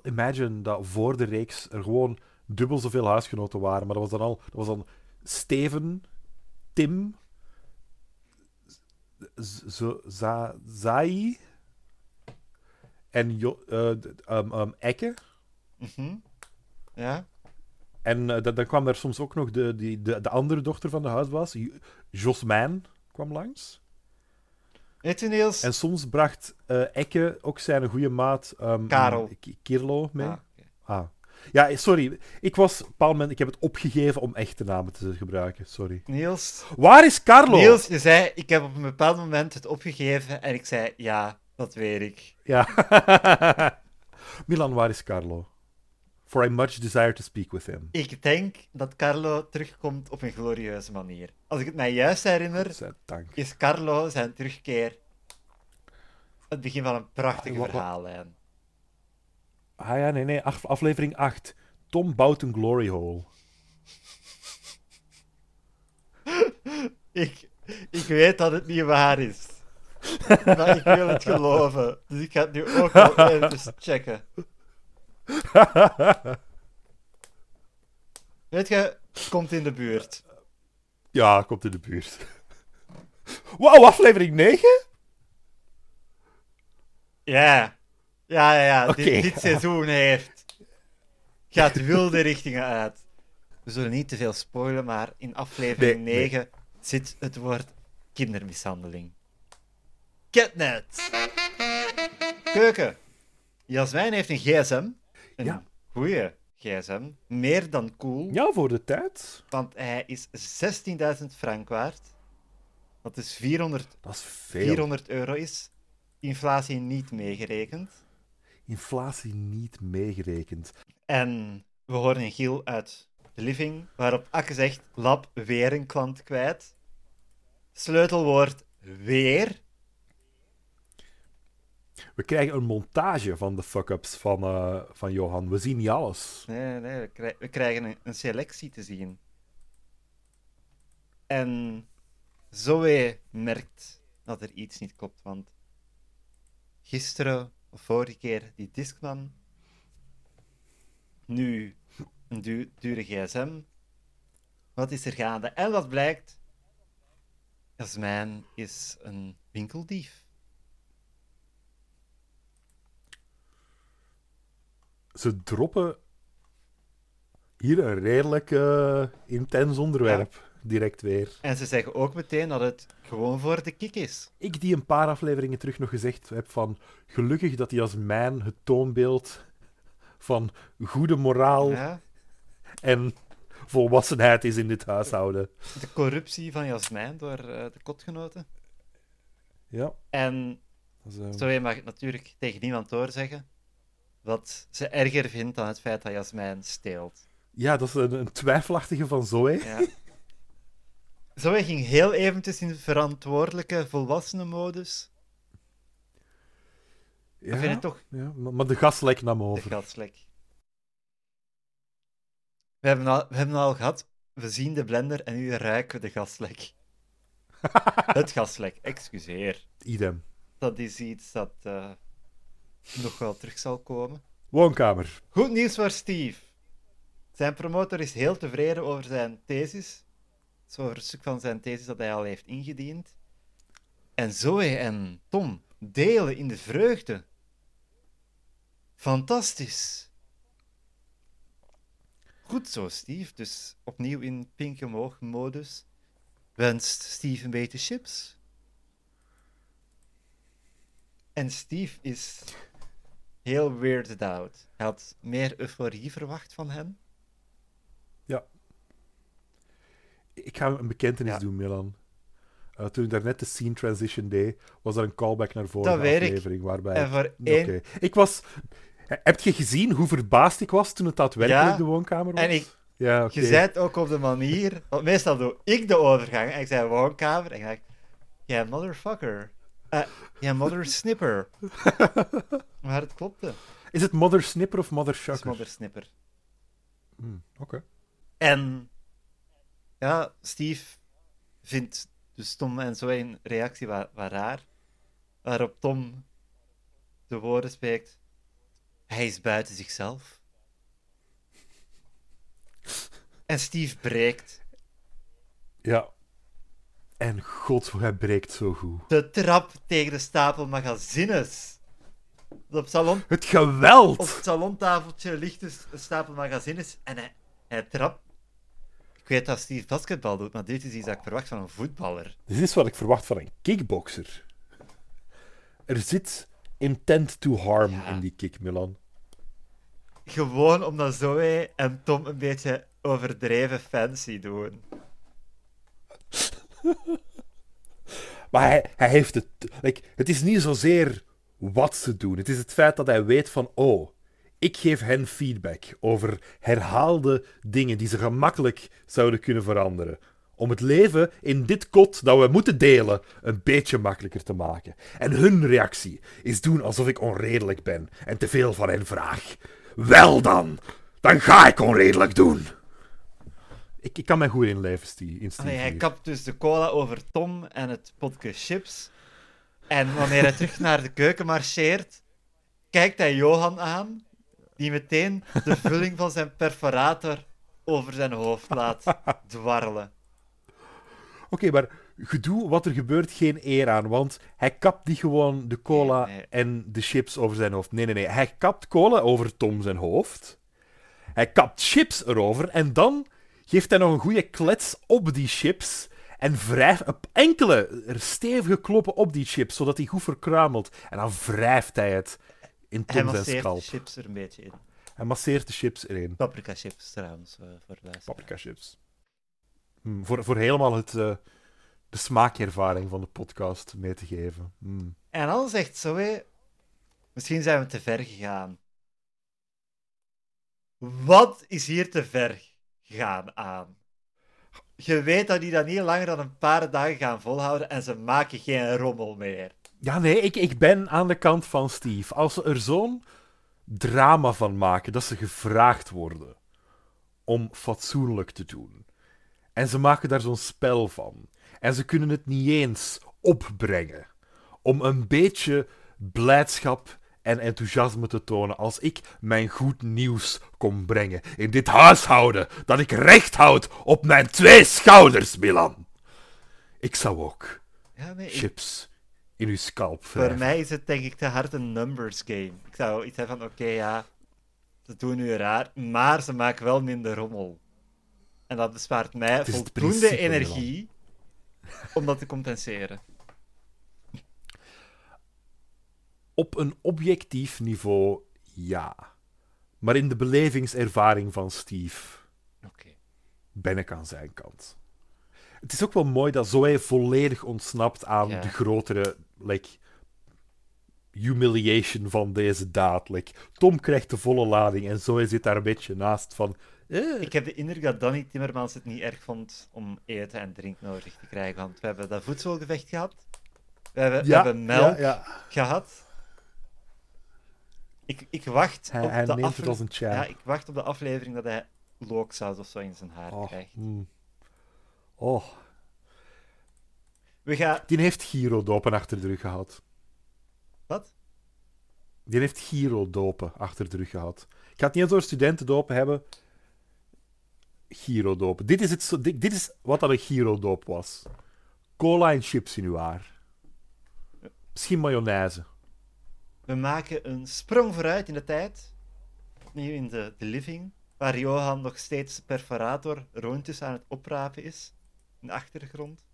Imagine dat voor de reeks er gewoon dubbel zoveel huisgenoten waren. Maar dat was dan al... Dat was dan Steven, Tim, Z- Zai en jo, d- um, um, Ekke. Mhm. Ja? En eh, dan, kwam er soms ook nog de, die, de, de andere dochter van de huisbaas, Jo- Josmijn, kwam langs. Niels? En soms bracht eh Ekke ook zijn goede maat um, Karel. Kirlo mee. Ah. Ah. Ja, sorry. Ik was op een bepaald moment... Ik heb het opgegeven om echte namen te gebruiken. Sorry. Niels? Waar is Carlo? Niels, je zei, ik heb op een bepaald moment het opgegeven en ik zei, ja, dat weet ik. Ja. Milan, waar is Carlo? For I much desire to speak with him. Ik denk dat Carlo terugkomt op een glorieuze manier. Als ik het mij juist herinner, dank. is Carlo zijn terugkeer het begin van een prachtige wa- verhaallijn. Ah ja, nee, nee. Af- aflevering 8. Tom bouwt een glory hole. Ik, ik weet dat het niet waar is. Maar ik wil het geloven. Dus ik ga het nu ook wel even checken. Weet je, komt in de buurt. Ja, komt in de buurt. Wauw, aflevering 9? Ja. Ja, ja, ja. Dit, dit seizoen heeft... Gaat wilde richtingen uit. We zullen niet te veel spoilen, maar in aflevering Nee, nee. 9 zit het woord kindermishandeling. Catnet. Keuken. Jasmijn heeft een gsm. Een Ja. goeie gsm. Meer dan cool. Ja, voor de tijd. Want hij is 16.000 frank waard. Dat is 400, Dat is veel. 400 euro is. Inflatie niet meegerekend. Inflatie niet meegerekend. En we horen een Giel uit de living, waarop Akke zegt, lab weer een klant kwijt. Sleutelwoord weer. We krijgen een montage van de fuck-ups van, eh, van Johan. We zien niet alles. Nee, nee, we, krij- we krijgen een, selectie te zien. En Zoe merkt dat er iets niet klopt, want gisteren of vorige keer die Discman, nu een du- dure gsm. Wat is er gaande? En wat blijkt? Jasmijn is een winkeldief. Ze droppen hier een redelijk eh, intens onderwerp. Direct weer. En ze zeggen ook meteen dat het gewoon voor de kick is. Ik die een paar afleveringen terug nog gezegd heb van... Gelukkig dat Jasmijn het toonbeeld van goede moraal Ja? en volwassenheid is in dit huishouden. De corruptie van Jasmijn door eh, de kotgenoten. Ja. En is, eh, Zoe mag het natuurlijk tegen niemand doorzeggen. Wat ze erger vindt dan het feit dat Jasmijn steelt. ja, dat is een, een twijfelachtige van Zoe. Ja. Zoe ging heel eventjes in verantwoordelijke volwassenen-modus. Ja, Ik vind het toch ja, maar, maar de gaslek nam de over. gaslek. We hebben, al, we hebben al gehad, we zien de blender en nu ruiken we de gaslek. het gaslek, excuseer. Idem. Dat is iets dat. eh, nog wel terug zal komen. Woonkamer. Goed nieuws voor Steve. Zijn promotor is heel tevreden over zijn thesis. Zo over het stuk van zijn thesis dat hij al heeft ingediend. En Zoe en Tom delen in de vreugde. Fantastisch. Goed zo, Steve. Dus opnieuw in pink omhoog modus. Wenst Steve een beetje chips. En Steve is heel weirded out. Hij had meer euforie verwacht van hem. Ja. Ik ga een bekentenis Ja. doen, Milan. Eh, toen ik daarnet de scene transition deed, was er een callback naar vorige Dat weet ik. Waarbij En voor één... Oké. Ik was... Heb je gezien hoe verbaasd ik was toen het daadwerkelijk Ja, de woonkamer was? En ik, Ja, oké. je zei het ook op de manier... Want meestal doe ik de overgang. En ik zei woonkamer. En ik dacht... Ja, motherfucker. Eh, ja, mother snipper. maar het klopte. Is het Mother Snipper of Mother Het is Shucker? mother snipper. Hmm, Oké. En... Ja, Steve vindt dus Tom en zo een reactie wat, wat raar. Waarop Tom de woorden spreekt. Hij is buiten zichzelf. En Steve breekt. Ja. En god, hoe hij breekt zo goed. De trap tegen de stapel magazines. Op, salon, Het geweld! op het salontafeltje ligt dus een stapel magazines en hij, hij trapt. Ik weet dat Steve basketbal doet, maar dit is iets dat ik verwacht van een voetballer. Dit is wat ik verwacht van een kickboxer. Er zit intent to harm Ja. in die kick, Milan. Gewoon omdat Zoe en Tom een beetje overdreven fancy doen. Maar hij, heeft het... Het is niet zozeer wat ze doen. Het is het feit dat hij weet van... Oh, ik geef hen feedback over herhaalde dingen die ze gemakkelijk zouden kunnen veranderen. Om het leven in dit kot dat we moeten delen een beetje makkelijker te maken. En hun reactie is doen alsof ik onredelijk ben en te veel van hen vraag. Wel dan, dan ga ik onredelijk doen. Ik, ik kan mij goed inleven, Steve. In Steve hij kapt dus de cola over Tom en het potje chips. En wanneer hij terug naar de keuken marcheert, kijkt hij Johan aan, die meteen de vulling van zijn perforator over zijn hoofd laat dwarrelen. Oké, maar gedoe wat er gebeurt geen eer aan, want hij kapt niet gewoon de cola Nee, nee. en de chips over zijn hoofd. Nee, nee, nee. Hij kapt cola over Tom zijn hoofd. Hij kapt chips erover en dan geeft hij nog een goede klets op die chips en wrijft een enkele stevige kloppen op die chips, zodat hij goed verkruimelt. En dan wrijft hij het in Hij Tom zijn masseert de scalp. chips er een beetje in. Hij masseert de chips erin. Paprika chips trouwens, eh, voor de. Paprika chips. Hmm, voor, voor helemaal het, eh, de smaakervaring van de podcast mee te geven. Hmm. En dan zegt Zoe, misschien zijn we te ver gegaan. Wat is hier te ver gegaan aan? Je weet dat die dat niet langer dan een paar dagen gaan volhouden en ze maken geen rommel meer. Ja, nee, ik, ik ben aan de kant van Steve. Als ze er zo'n drama van maken dat ze gevraagd worden om fatsoenlijk te doen. En ze maken daar zo'n spel van. En ze kunnen het niet eens opbrengen om een beetje blijdschap en enthousiasme te tonen als ik mijn goed nieuws kom brengen in dit huishouden dat ik recht houd op mijn twee schouders, Milan. Ik zou ook Ja, nee, ik- chips in uw scalp voor wrijven. mij is het denk ik te hard een numbers game. Ik zou iets hebben van, oké, ja, ze doen nu raar, maar ze maken wel minder rommel. En dat bespaart mij voldoende principe, energie om dat te compenseren. Op een objectief niveau, ja. Maar in de belevingservaring van Steve Oké. ben ik aan zijn kant. Het is ook wel mooi dat Zoe volledig ontsnapt aan Ja. de grotere like, humiliation van deze daad. Like, Tom krijgt de volle lading en Zoe zit daar een beetje naast van... eh, Ik heb de indruk dat Danny Timmermans het niet erg vond om eten en drink nodig te krijgen. Want we hebben dat voedselgevecht gehad. We hebben, we ja, hebben melk ja. gehad. Ik, ik wacht Hij, op hij de neemt het als een champ. Ja, ik wacht op de aflevering dat hij looksaus of zo in zijn haar oh, krijgt. mm. oh, We gaan... die heeft Giro dopen achter de rug gehad. Wat? Die heeft Giro-dopen achter de rug gehad. Ik ga het niet eens over studentendopen hebben. Giro-dopen. Dit, is het, dit, dit is wat dat een Giro-doop was. Cola en chips in uw haar. Misschien mayonaise. We maken een sprong vooruit in de tijd. Nu in de, de living, waar Johan nog steeds perforator roontjes aan het oprapen is. In de achtergrond.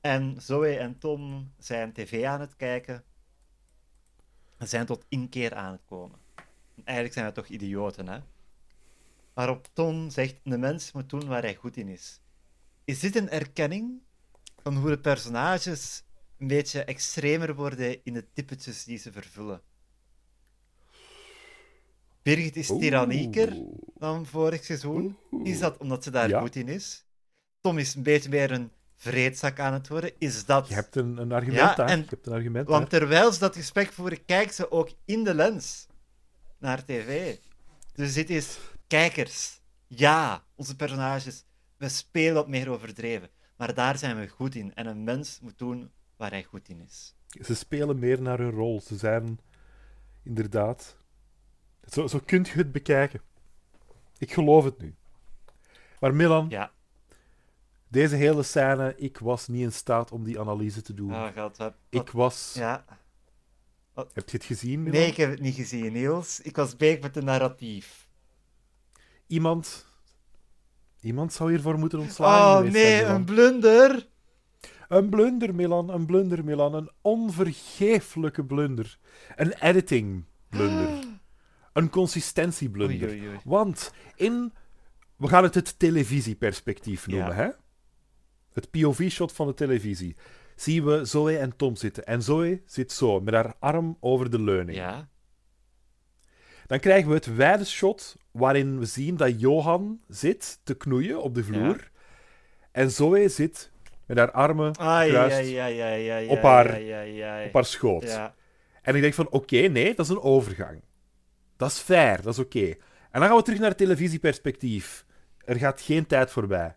En Zoe en Tom zijn tv aan het kijken. En zijn tot inkeer aan het komen. En eigenlijk zijn we toch idioten, hè? Waarop Tom zegt: de mens moet doen waar hij goed in is. Is dit een erkenning van hoe de personages een beetje extremer worden in de typetjes die ze vervullen? Birgit is tyrannieker Oeh. dan vorig seizoen. Is dat omdat ze daar Ja. goed in is? Tom is een beetje meer een vreedzak aan het worden. Is dat... Je hebt een, een argument Ja, daar. en- Je hebt een argument Want daar. terwijl ze dat gesprek voeren, kijkt ze ook in de lens naar tv. Dus dit is kijkers. Ja, onze personages, we spelen wat meer overdreven. Maar daar zijn we goed in. En een mens moet doen waar hij goed in is. Ze spelen meer naar hun rol. Ze zijn inderdaad. Zo, zo kunt je het bekijken. Ik geloof het nu. Maar Milan, Ja, deze hele scène, ik was niet in staat om die analyse te doen. oh god, wat... ik was. Ja. Heb je het gezien? Milan? Nee, ik heb het niet gezien, Niels. Ik was bezig met de narratief. Iemand. Iemand zou hiervoor moeten ontslagen. Oh zijn, nee, een blunder! Een blunder, Milan. Een blunder, Milan. Een onvergeeflijke blunder. Een editing blunder. Een consistentieblunder. Oei, oei, oei. Want in... We gaan het het televisieperspectief noemen, Ja. hè? Het POV-shot van de televisie. Zien we Zoe en Tom zitten. En Zoe zit zo, met haar arm over de leuning. Ja, Dan krijgen we het wijde shot waarin we zien dat Johan zit te knoeien op de vloer. En Zoe zit met haar armen Ai, ai, op haar- op haar schoot. Ja. En ik denk van, oké, nee, dat is een overgang. Dat is fair, dat is oké. En dan gaan we terug naar het televisieperspectief. Er gaat geen tijd voorbij.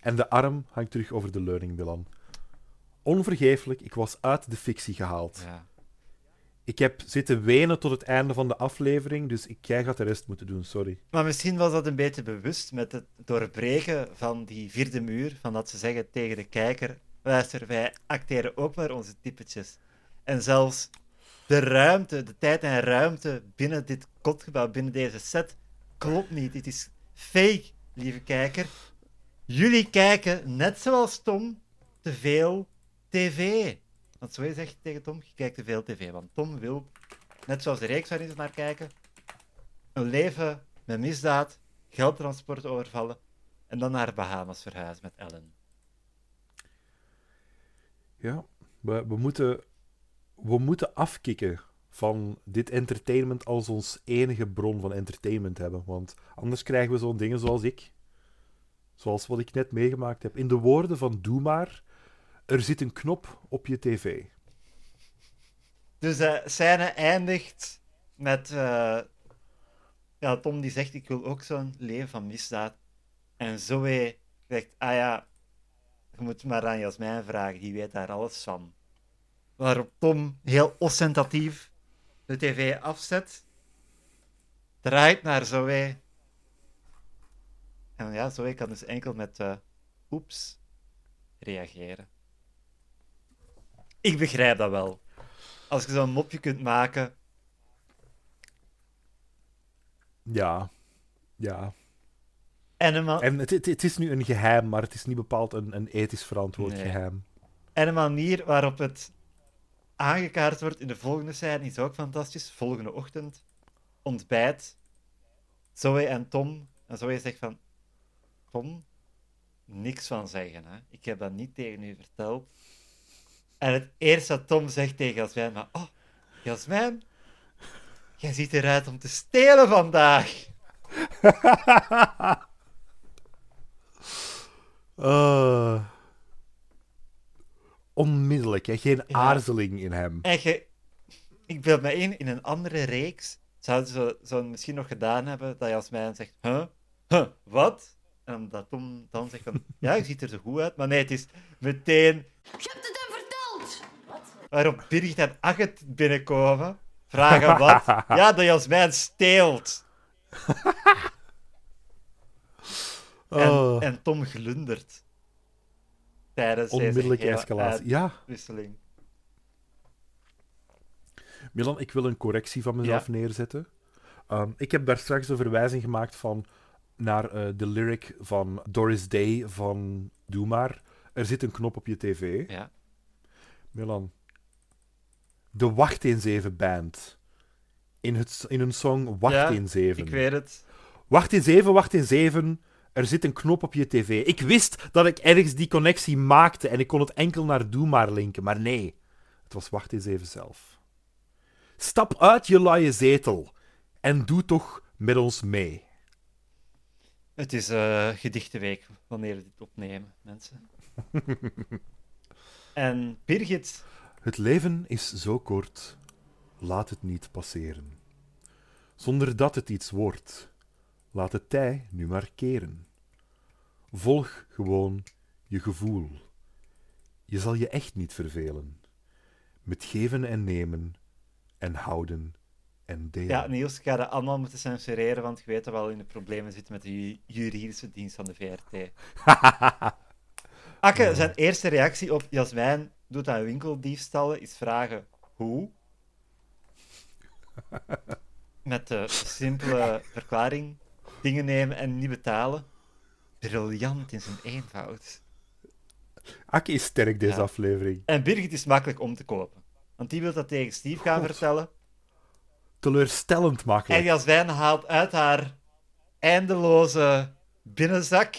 En de arm hangt terug over de leuning, Milan. Onvergeeflijk, ik was uit de fictie gehaald. Ja. Ik heb zitten wenen tot het einde van de aflevering, dus ik, jij gaat de rest moeten doen, sorry. Maar misschien was dat een beetje bewust met het doorbreken van die vierde muur, van dat ze zeggen tegen de kijker, luister, wij acteren ook maar onze typetjes. En zelfs de ruimte, de tijd en ruimte binnen dit kotgebouw, binnen deze set, klopt niet. Het is fake, lieve kijker. Jullie kijken, net zoals Tom, te veel tv. Want zo zegt tegen Tom, je kijkt te veel tv. Want Tom wil, net zoals de reeks waarin ze naar kijken, een leven met misdaad, geldtransport overvallen en dan naar Bahamas verhuizen met Ellen. Ja, we, we, moeten, we moeten afkicken van dit entertainment als ons enige bron van entertainment hebben. Want anders krijgen we zo'n dingen zoals ik. Zoals wat ik net meegemaakt heb. In de woorden van Doe maar, er zit een knop op je tv. Dus de scène eindigt met eh, ja, Tom die zegt: Ik wil ook zo'n leven van misdaad. En Zoe zegt: Ah ja, je moet maar aan Jasmijn vragen, die weet daar alles van. Waarop Tom heel ostentatief de tv afzet, draait naar Zoe. En ja, Zoe kan dus enkel met eh, oeps reageren. Ik begrijp dat wel. Als je zo'n mopje kunt maken. Ja, ja. Ma- En het, het, het is nu een geheim, maar het is niet bepaald een, een ethisch verantwoord Nee. geheim. en een manier waarop het aangekaart wordt in de volgende scène is ook fantastisch. Volgende ochtend. Ontbijt. Zoe en Tom. En Zoe zegt van... Tom, niks van zeggen. Hè? Ik heb dat niet tegen u verteld. En het eerste wat Tom zegt tegen Jasmijn... Maar, oh, Jasmijn... Jij ziet eruit om te stelen vandaag. Eh, onmiddellijk, hè? geen aarzeling in hem. En je, ik beeld me in, in een andere reeks zouden ze zo misschien nog gedaan hebben dat Jasmijn zegt, huh? Huh, wat? En dat Tom dan zegt van, ja, je ziet er zo goed uit. Maar nee, het is meteen, Je hebt het? Waarop Birgit en Agget binnenkomen. Vragen wat? Ja, dat Jasmijn steelt. En, Oh, en Tom glundert. Tijdens onmiddellijke deze escalatie. Ja, uitwisseling. Milan, ik wil een correctie van mezelf Ja. neerzetten. Ehm, ik heb daar straks een verwijzing gemaakt van, naar eh, de lyric van Doris Day van Doe maar. Er zit een knop op je tv. Ja. Milan. De Wacht eens even band. In, het, in een song Wacht Ja, eens even. Ik weet het. Wacht eens even, wacht eens even. Er zit een knop op je tv. Ik wist dat ik ergens die connectie maakte en ik kon het enkel naar Doe maar linken, maar nee. Het was Wacht eens even zelf. Stap uit je luie zetel en doe toch met ons mee. Het is eh gedichtenweek wanneer we dit opnemen, mensen. en Birgit, Het leven is zo kort, laat het niet passeren. Zonder dat het iets wordt, laat het tij nu maar keren. Volg gewoon je gevoel. Je zal je echt niet vervelen. Met geven en nemen, en houden en delen. ja, Niels, ik ga dat allemaal moeten censureren, want je weet dat we al in de problemen zitten met de ju- juridische dienst van de VRT. Akke, zijn eerste reactie op Jasmijn doet aan winkeldiefstallen is vragen hoe? Met de simpele verklaring: dingen nemen en niet betalen. Briljant in zijn eenvoud. Akke is sterk deze Ja. aflevering. En Birgit is makkelijk om te kopen. Want die wil dat tegen Steve gaan God. vertellen. Teleurstellend En makkelijk. Jasmijn haalt uit haar eindeloze binnenzak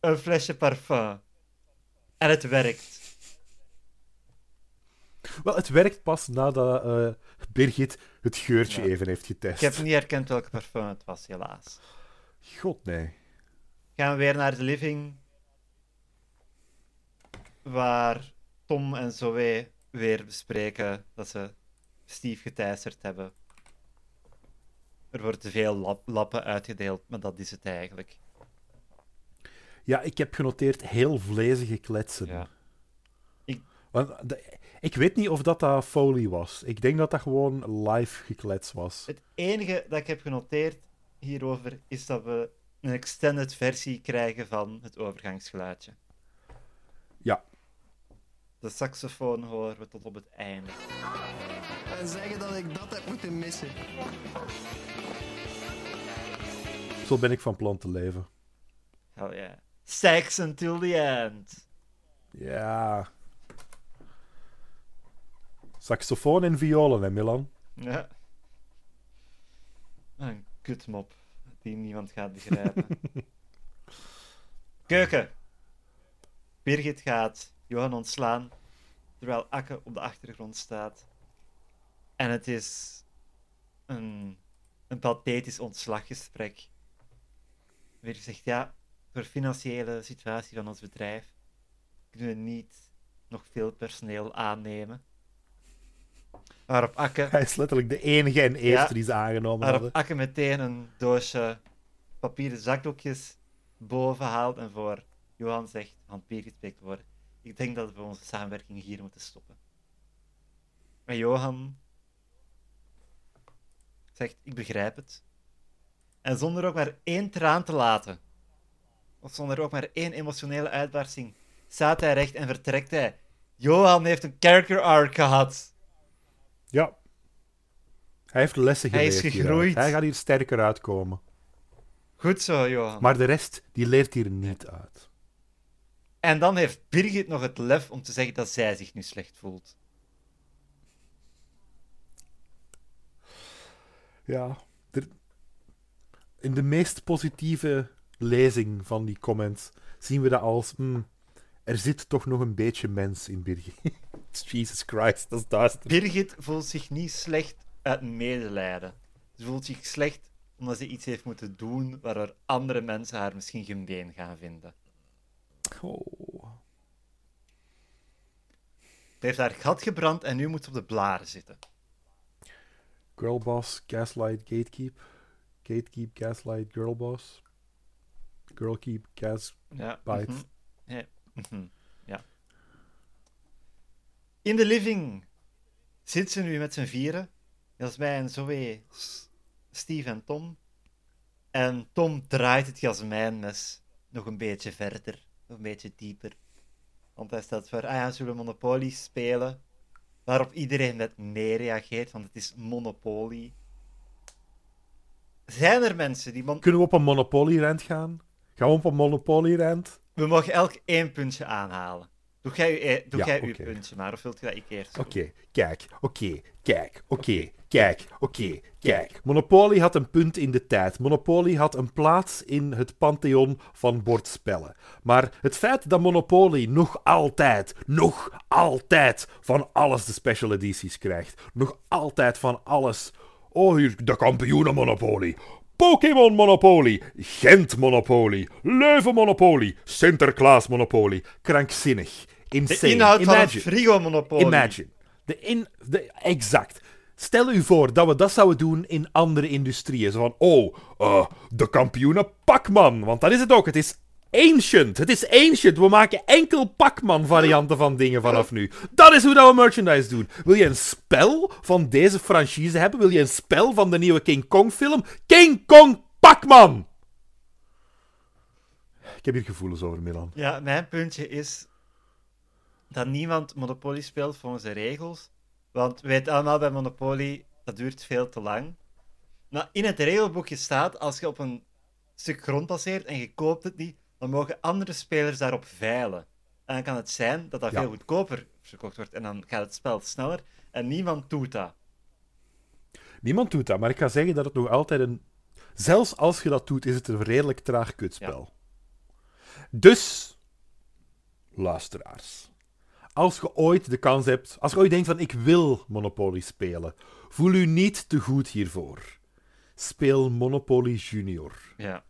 een flesje parfum. En het werkt. Wel, het werkt pas nadat eh, Birgit het geurtje Ja. even heeft getest. Ik heb niet herkend welke parfum het was, helaas. God, nee. Gaan we weer naar de living. Waar Tom en Zoe weer bespreken dat ze Steve geteisterd hebben. Er worden te veel lap- lappen uitgedeeld, maar dat is het eigenlijk. Ja, ik heb genoteerd heel vlezige kletsen. Ja. Ik- Want de- ik weet niet of dat, dat Foley was. Ik denk dat dat gewoon live geklets was. Het enige dat ik heb genoteerd hierover is dat we een extended versie krijgen van het overgangsgeluidje. Ja. De saxofoon horen we tot op het einde. En zeggen dat ik dat heb moeten missen. Zo ben ik van plan te leven. Hell yeah. Sex until the end. Ja. Saxofoon en violen, hè, Milan? Ja. Een kutmop die niemand gaat begrijpen. Keuken. Birgit gaat Johan ontslaan, terwijl Akke op de achtergrond staat. En het is een, een pathetisch ontslaggesprek. Weer zegt, ja, voor de financiële situatie van ons bedrijf kunnen we niet nog veel personeel aannemen. Waarop Akke Hij is letterlijk de enige en eerste Ja. die ze aangenomen Waarop hadden. Akke meteen een doosje papieren zakdoekjes boven haalt en voor Johan zegt, Birgit spreekt worden. Ik denk dat we onze samenwerking hier moeten stoppen. En Johan zegt, ik begrijp het. En zonder ook maar één traan te laten, of zonder ook maar één emotionele uitbarsting, staat hij recht en vertrekt hij. Johan heeft een character arc gehad. Ja. Hij heeft lessen Hij geleerd. is hieruit. gegroeid. Hij gaat hier sterker uitkomen. Goed zo, Johan. Maar de rest, die leert hier niet uit. En dan heeft Birgit nog het lef om te zeggen dat zij zich nu slecht voelt. Ja. er- In de meest positieve lezing van die comments zien we dat als... hmm, er zit toch nog een beetje mens in Birgit. Jesus Christ, dat is duister. Birgit voelt zich niet slecht uit medelijden. Ze voelt zich slecht omdat ze iets heeft moeten doen waardoor andere mensen haar misschien gemeen gaan vinden. Oh. Ze heeft haar gat gebrand en nu moet ze op de blaren zitten. Girlboss, gaslight, gatekeep. Gatekeep, gaslight, girlboss. Girlkeep, gas... Ja. Bite. mhm. Ja. mhm, ja. In de living zitten ze nu met z'n vieren. Jasmijn, Zoe, Steve en Tom. En Tom draait het jasmijnmes nog een beetje verder, nog een beetje dieper. Want hij stelt voor, ah ja, zullen we Monopoly spelen? Waarop iedereen met nee reageert, want het is Monopoly. Zijn er mensen die... Kunnen we op een Monopoly-rent gaan? Gaan we op een Monopoly-rent? We mogen elk één puntje aanhalen. Doe jij, uw, e- doe Ja, jij uw puntje maar, of wilt je dat ik eerst? Oké, kijk, oké, kijk, oké, kijk, oké, kijk. Monopoly had een punt in de tijd. Monopoly had een plaats in het pantheon van bordspellen. Maar het feit dat Monopoly nog altijd, nog altijd van alles de special edities krijgt. Nog altijd van alles. Oh, hier, de kampioenen Monopoly. Pokémon Monopoly, Gent Monopoly, Leuven Monopoly, Sinterklaas Monopoly. Krankzinnig. De Insane. inhoud van een Imagine. frigo-monopolie. Imagine. De in, de, exact. Stel u voor dat we dat zouden doen in andere industrieën. Zo van, oh, eh, de kampioenen Pac-Man. Want dat is het ook. Het is ancient. Het is ancient. We maken enkel Pac-Man varianten van dingen vanaf nu. Dat is hoe dat we merchandise doen. Wil je een spel van deze franchise hebben? Wil je een spel van de nieuwe King Kong film? King Kong Pac-Man! Ik heb hier gevoelens over, Milan. Ja, mijn puntje is dat niemand Monopoly speelt volgens de regels. Want we weten allemaal bij Monopoly, dat duurt veel te lang. Nou, in het regelboekje staat, als je op een stuk grond passeert en je koopt het niet, dan mogen andere spelers daarop veilen. En dan kan het zijn dat dat Ja. veel goedkoper verkocht wordt en dan gaat het spel sneller. En niemand doet dat. Niemand doet dat, maar ik ga zeggen dat het nog altijd een. Zelfs als je dat doet, is het een redelijk traag kutspel. Dus, luisteraars. Als je ooit de kans hebt, als je ooit denkt van ik wil Monopoly spelen, voel u niet te goed hiervoor. Speel Monopoly Junior. Ja.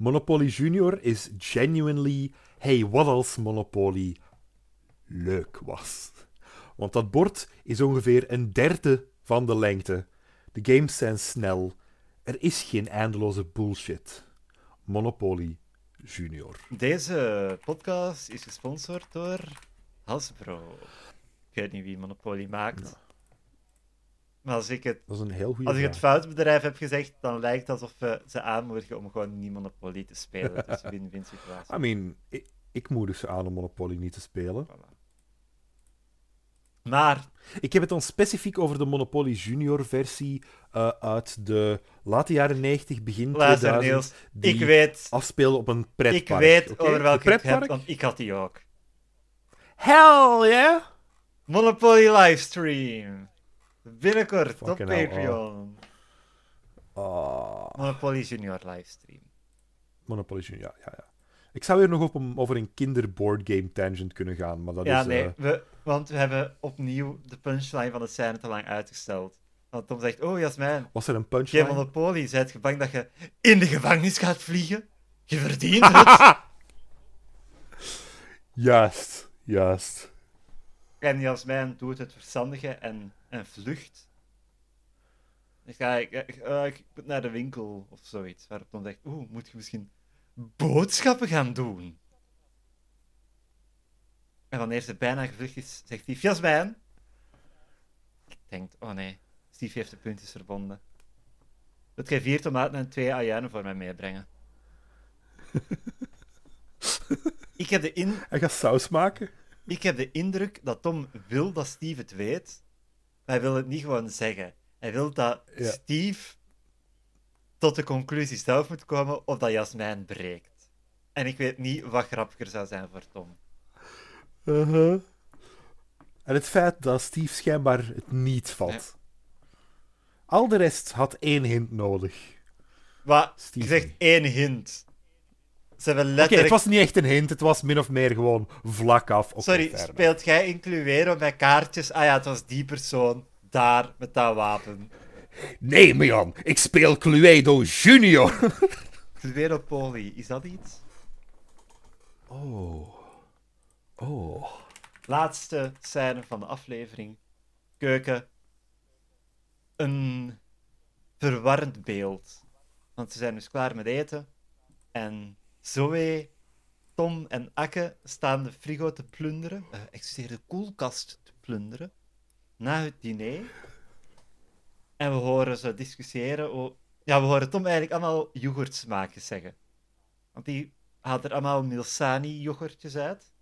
Monopoly Junior is genuinely, hey, wat als Monopoly leuk was. Want dat bord is ongeveer een derde van de lengte. De games zijn snel. Er is geen eindeloze bullshit. Monopoly Junior. Deze podcast is gesponsord door Hasbro. Ik weet niet wie Monopoly maakt. Maar als ik het Dat is een heel goede Als ik het vraag. foute bedrijf heb gezegd, dan lijkt het alsof we ze aanmoedigen om gewoon niet Monopoly te spelen. Het is een win-win situatie. I mean, ik, ik moedig ze aan om Monopoly niet te spelen. Voilà. Maar, Ik heb het dan specifiek over de Monopoly Junior versie eh, uit de late jaren 90, begin luister 2000. Niels, die ik weet, afspeelde op een pretpark. ik weet over welke pretpark? hebt, want ik had die ook. Hell yeah! Monopoly livestream. Binnenkort op Fucking hell, Patreon. Ah, Monopoly Junior livestream. Monopoly Junior, ja, ja, ja. Ik zou hier nog op een, over een kinderboardgame tangent kunnen gaan, maar dat Ja, is... nee, eh, we, want we hebben opnieuw de punchline van het scène te lang uitgesteld. Want Tom zegt, oh Jasmijn, was er een Geen punchline? Monopoly. Zijt je bang dat je in de gevangenis gaat vliegen? Je verdient het. Juist, juist. en Jasmijn doet het verstandige en, en vlucht. Ik, ga, ik, eh, ik moet naar de winkel of zoiets. Waarop Tom zegt, oeh, moet je misschien boodschappen gaan doen? En wanneer ze bijna gevlucht is, zegt hij, Jasmijn. Ik denk, oh nee, Steve heeft de puntjes verbonden. Wilt jij vier tomaten en twee ajuinen voor mij meebrengen? ik, heb de in, Hij gaat saus maken. ik heb de indruk dat Tom wil dat Steve het weet, hij wil het niet gewoon zeggen. Hij wil dat Ja. Steve tot de conclusie zelf moet komen of dat Jasmijn breekt. En ik weet niet wat grappiger zou zijn voor Tom. Uh-huh. En het feit dat Steve schijnbaar het niet vat. Ja. Al de rest had één hint nodig. Maar je zegt één hint. Ze hebben Oké, letterlijk... het was niet echt een hint, het was min of meer gewoon vlak af. Oké, Sorry, speelt jij in Cluedo met kaartjes? Ah ja, het was die persoon daar met dat wapen. Nee, Milan, ik speel Cluedo Junior. Cluedo Poly, is dat iets? Oh. Oh. Laatste scène van de aflevering. Keuken. Een verwarrend beeld. Want ze zijn dus klaar met eten. En Zoe, Tom en Akke staan de frigo te plunderen. Eh excuseer, de koelkast te plunderen. Na het diner. En we horen ze discussiëren. Ja, we horen Tom eigenlijk allemaal yoghurtsmaakjes zeggen. Want die haalt er allemaal Milsani-yoghurtjes uit.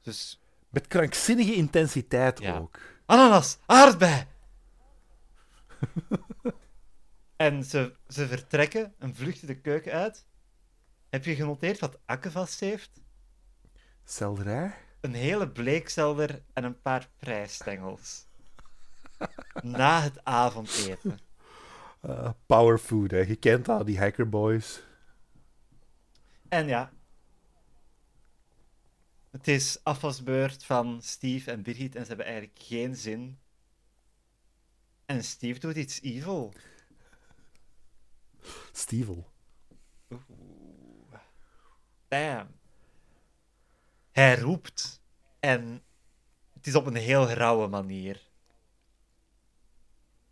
Dus Met krankzinnige intensiteit Ja. ook. Ananas, aardbei. en ze, ze vertrekken en vluchten de keuken uit. Heb je genoteerd wat Akke vast heeft? Selderij? Een hele bleekselder en een paar prijsstengels. Na het avondeten. Eh, powerfood, hè. Je kent dat, die hackerboys. En ja. Het is afwasbeurt van Steve en Birgit en ze hebben eigenlijk geen zin. En Steve doet iets evil. Stevel. Bam. Hij roept. En het is op een heel rauwe manier.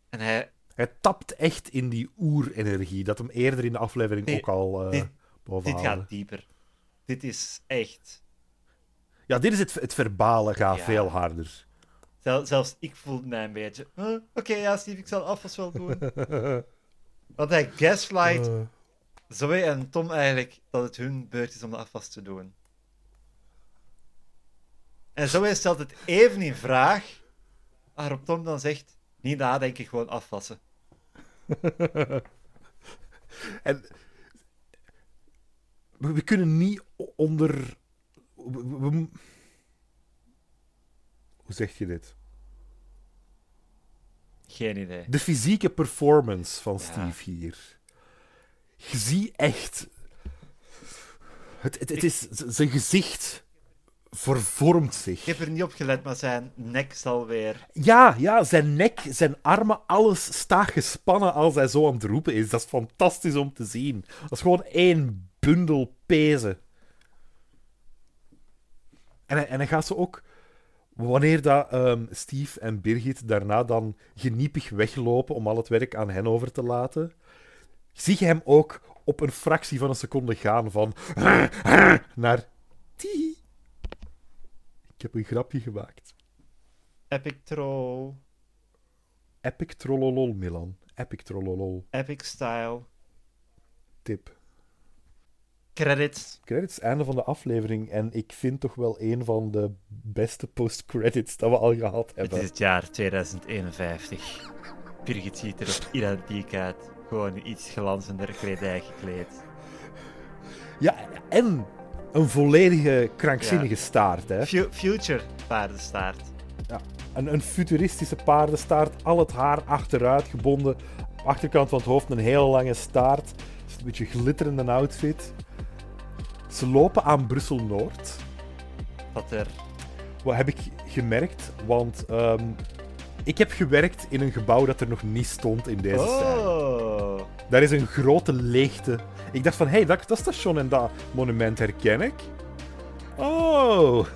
En hij, Hij tapt echt in die oerenergie, dat hem eerder in de aflevering Dit- ook al uh, dit- boven dit gaat dieper. Dit is echt. Ja, dit is het, het verbale gaat Ja. veel harder. Zel- zelfs ik voelde mij een beetje. "Huh, Oké, ja, Steve, ik zal afwas wel doen. Want hij gaslight Eh, Zoe en Tom eigenlijk dat het hun beurt is om de afwas te doen. En Zoe stelt het even in vraag, waarop Tom dan zegt: niet nadenken, gewoon afwassen. en we, we kunnen niet onder. we- we- we- hoe zeg je dit? Geen idee. De fysieke performance van Ja. Steve hier. Je ziet echt. Het, het, het is zijn gezicht vervormt zich. Ik heb er niet op gelet, maar zijn nek zal weer. Ja, ja, zijn nek, zijn armen, alles staat gespannen als hij zo aan het roepen is. Dat is fantastisch om te zien. Dat is gewoon één bundel pezen. En hij, en hij gaat zo ook... Wanneer dat, ehm, Steve en Birgit daarna dan geniepig weglopen om al het werk aan hen over te laten, zie je hem ook op een fractie van een seconde gaan van naar. Ik heb een grapje gemaakt. Epic troll, Epic trollolol, Milan. Epic trollolol. epic style, Tip. Credits. Credits, einde van de aflevering. En ik vind toch wel een van de beste post-credits dat we al gehad Het hebben. is het jaar 2051. Birgit ziet er ook identiek uit. Gewoon in iets glanzender kledij gekleed. Ja, en een volledige krankzinnige staart. Hè? Fu- future paardenstaart. Een, een futuristische paardenstaart. Al het haar achteruit gebonden. Achterkant van het hoofd een hele lange staart. Het een beetje glitterende outfit. Ze lopen aan Brussel-Noord. Dat er Wat heb ik gemerkt? Want ehm, ik heb gewerkt in een gebouw dat er nog niet stond in deze scène. Oh. Daar is een grote leegte. Ik dacht van, hé, hey, dat, dat station en dat monument herken ik. Oh.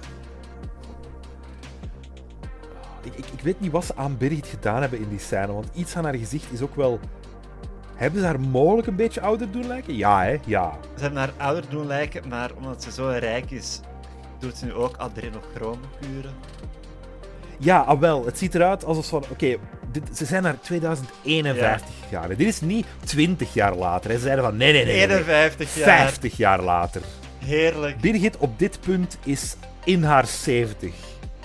Ik, ik, ik weet niet wat ze aan Birgit gedaan hebben in die scène, want iets aan haar gezicht is ook wel... Hebben ze haar mogelijk een beetje ouder doen lijken? Ja, hè? Ja. Ze hebben haar ouder doen lijken, maar omdat ze zo rijk is, doet ze nu ook adrenochroomkuren. Ja, ah, wel. Het ziet eruit alsof van... Oké, ze zijn naar 2051 gegaan. hè. Dit is niet 20 jaar later. hè. Ze zeiden van, nee, nee, nee. nee, nee. 51 jaar. 50 jaar later. Heerlijk. Birgit op dit punt is in haar 70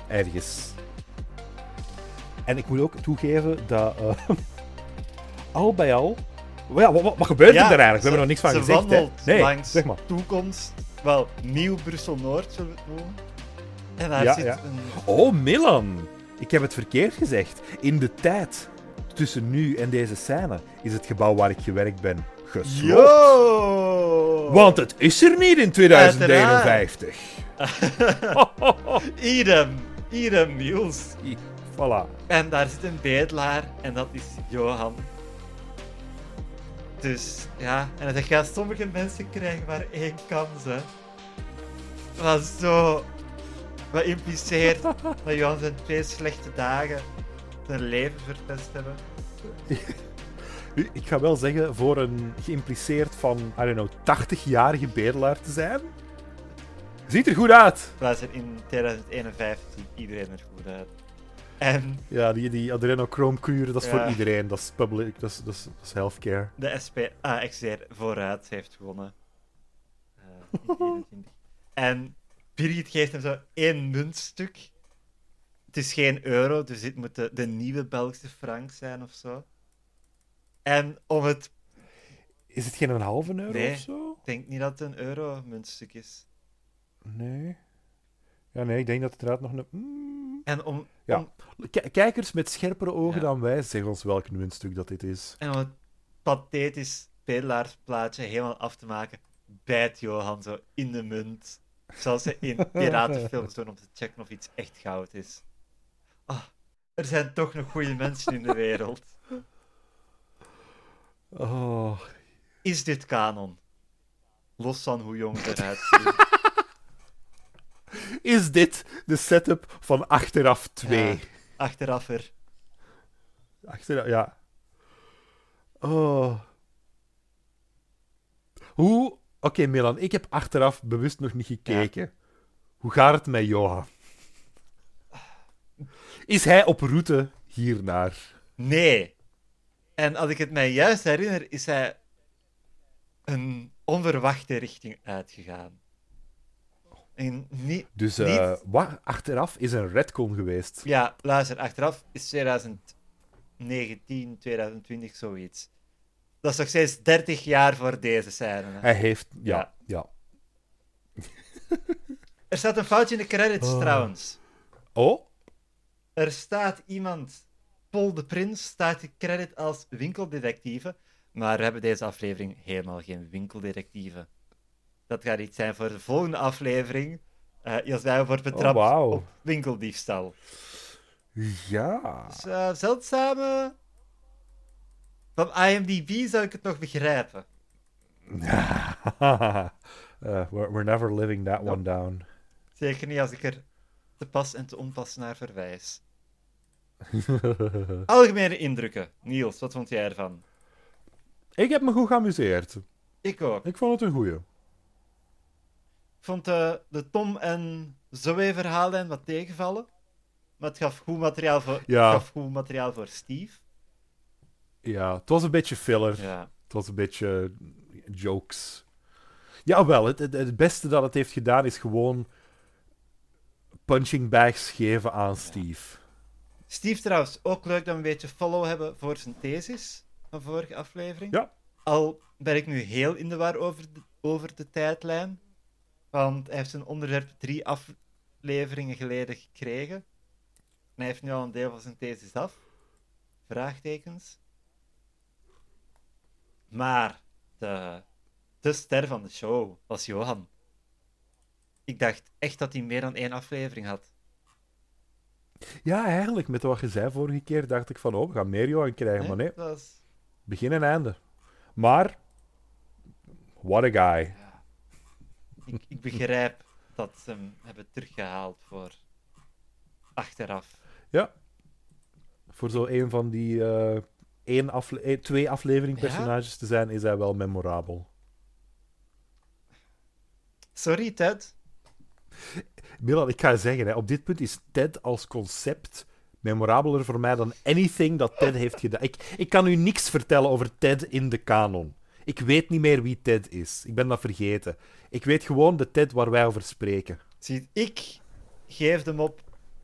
ergens. En ik moet ook toegeven dat eh, al bij al. Ja, wat, wat, wat gebeurt er daar eigenlijk? We hebben nog niks van ze gezegd. Hè? Nee, langs zeg maar. toekomst. Wel, nieuw Brussel-Noord zullen we het noemen. En daar zit een... Oh, Milan! Ik heb het verkeerd gezegd. In de tijd tussen nu en deze scène is het gebouw waar ik gewerkt ben gesloopt. Yo! Want het is er niet in 2051. Idem. Idem, Niels. Voilà. En daar zit een bedelaar en dat is Johan. Dus ja, en dan gaan sommige mensen krijgen maar één kans, hè. Wat zo. Wat impliceert dat Johan zijn twee slechte dagen zijn leven verpest hebben. Ik ga wel zeggen, voor een geïmpliceerd van, I don't know, 80-jarige bedelaar te zijn, Ziet er goed uit. Luister, in 2051 ziet iedereen er goed uit. En Ja, die, die adrenochrome kuur, dat is Ja. voor iedereen. Dat is public, dat is, dat is, dat is healthcare. de SP, ah, ik zeg vooruit, heeft gewonnen. Eh, in 21. en Birgit geeft hem zo één muntstuk. Het is geen euro, dus dit moet de, de nieuwe Belgische frank zijn of zo. En om het... Is het geen een halve euro Nee. of zo? Ik denk niet dat het een euro-muntstuk is. Nee. Ja, nee, ik denk dat het inderdaad nog een... Mm. En om, Ja. om, kijkers met scherpere ogen Ja. dan wij, zeg ons welk muntstuk dat dit is. en om het pathetisch pedelaarsplaatje helemaal af te maken, bijt Johan zo in de munt. Zoals ze in piratenfilms doen om te checken of iets echt goud is. Ah, er zijn toch nog goede mensen in de wereld. Oh, Is dit kanon? Los van hoe jong ze eruit zien. Is dit de setup van Achteraf 2? Ja, achteraf er. Achteraf, ja. Oh. Hoe... Oké, Milan, ik heb achteraf bewust nog niet gekeken. Hoe gaat het met Johan? Is hij op route hiernaar? Nee. En als ik het mij juist herinner, is hij een onverwachte richting uitgegaan. En niet, Dus eh, Niet- wat? achteraf is een redcon geweest. Ja, luister, achteraf is 2019, 2020 zoiets. Dat is nog steeds 30 jaar voor deze scène. hè. Hij heeft... Ja, Ja. ja. Er staat een foutje in de credits Oh. trouwens. Oh? Er staat iemand, Paul de Prins, staat de credit als winkeldetectieve. Maar we hebben deze aflevering helemaal geen winkeldetectieve. Dat gaat iets zijn voor de volgende aflevering. Eh Jasmijn wordt betrapt Oh, wauw. op winkeldiefstal. Ja. Dus, eh, zeldzame. Van IMDb zou ik het nog begrijpen. Eh, we're, we're never living that one down. Zeker niet als ik er te pas en te onpas naar verwijs. Algemene indrukken. Niels, wat vond jij ervan? ik heb me goed geamuseerd. Ik ook. Ik vond het een goeie. Vond de, de Tom en Zoe verhaallijn wat tegenvallen. Maar het gaf goed materiaal voor, Ja. gaf goed materiaal voor Steve. Ja, het was een beetje filler. Ja. Het was een beetje jokes. Jawel, het, het, het beste dat het heeft gedaan is gewoon punching bags geven aan Steve. Steve trouwens, ook leuk dat we een beetje follow hebben voor zijn thesis van vorige aflevering. Ja. Al ben ik nu heel in de war over de, over de tijdlijn. Want hij heeft zijn onderwerp drie afleveringen geleden gekregen. En hij heeft nu al een deel van zijn thesis af. Vraagtekens. Maar de, de ster van de show was Johan. Ik dacht echt dat hij meer dan één aflevering had. Ja, eigenlijk, met wat je zei vorige keer, dacht ik van, oh, we gaan meer Johan krijgen. Maar nee, was... begin en einde. Maar, what a guy. Ik, ik begrijp dat ze hem hebben teruggehaald voor achteraf. Ja. Voor zo een van die eh, één afle- eh, twee aflevering personages te zijn, is hij wel memorabel. Sorry, Ted. Milan, ik ga je zeggen, hè, op dit punt is Ted als concept memorabeler voor mij dan anything dat Ted heeft gedaan. Ik, ik kan u niks vertellen over Ted in de kanon. Ik weet niet meer wie Ted is. Ik ben dat vergeten. Ik weet gewoon de Ted waar wij over spreken. Zie, ik geef hem op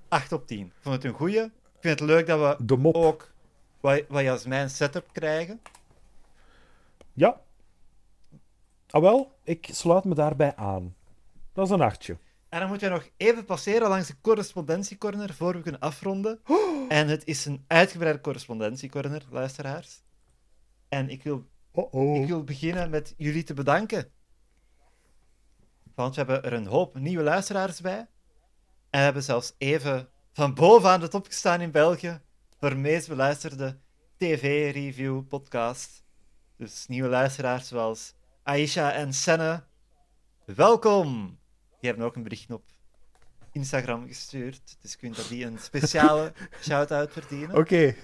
8 op 10. Ik vond het een goeie. Ik vind het leuk dat we De mop. ook wat, wat Jasmijn setup krijgen. Ja. Ah wel, ik sluit me daarbij aan. Dat is een achtje. En dan moeten we nog even passeren langs de correspondentiecorner voor we kunnen afronden. En het is een uitgebreide correspondentiecorner, luisteraars. En ik wil Ik wil beginnen met jullie te bedanken. Want we hebben er een hoop nieuwe luisteraars bij. En we hebben zelfs even van bovenaan de top gestaan in België voor de meest beluisterde tv-review-podcast. Dus nieuwe luisteraars zoals Aisha en Senne. Welkom! Die hebben ook een bericht op Instagram gestuurd. Dus ik vind dat die een speciale shout-out verdienen. Oké.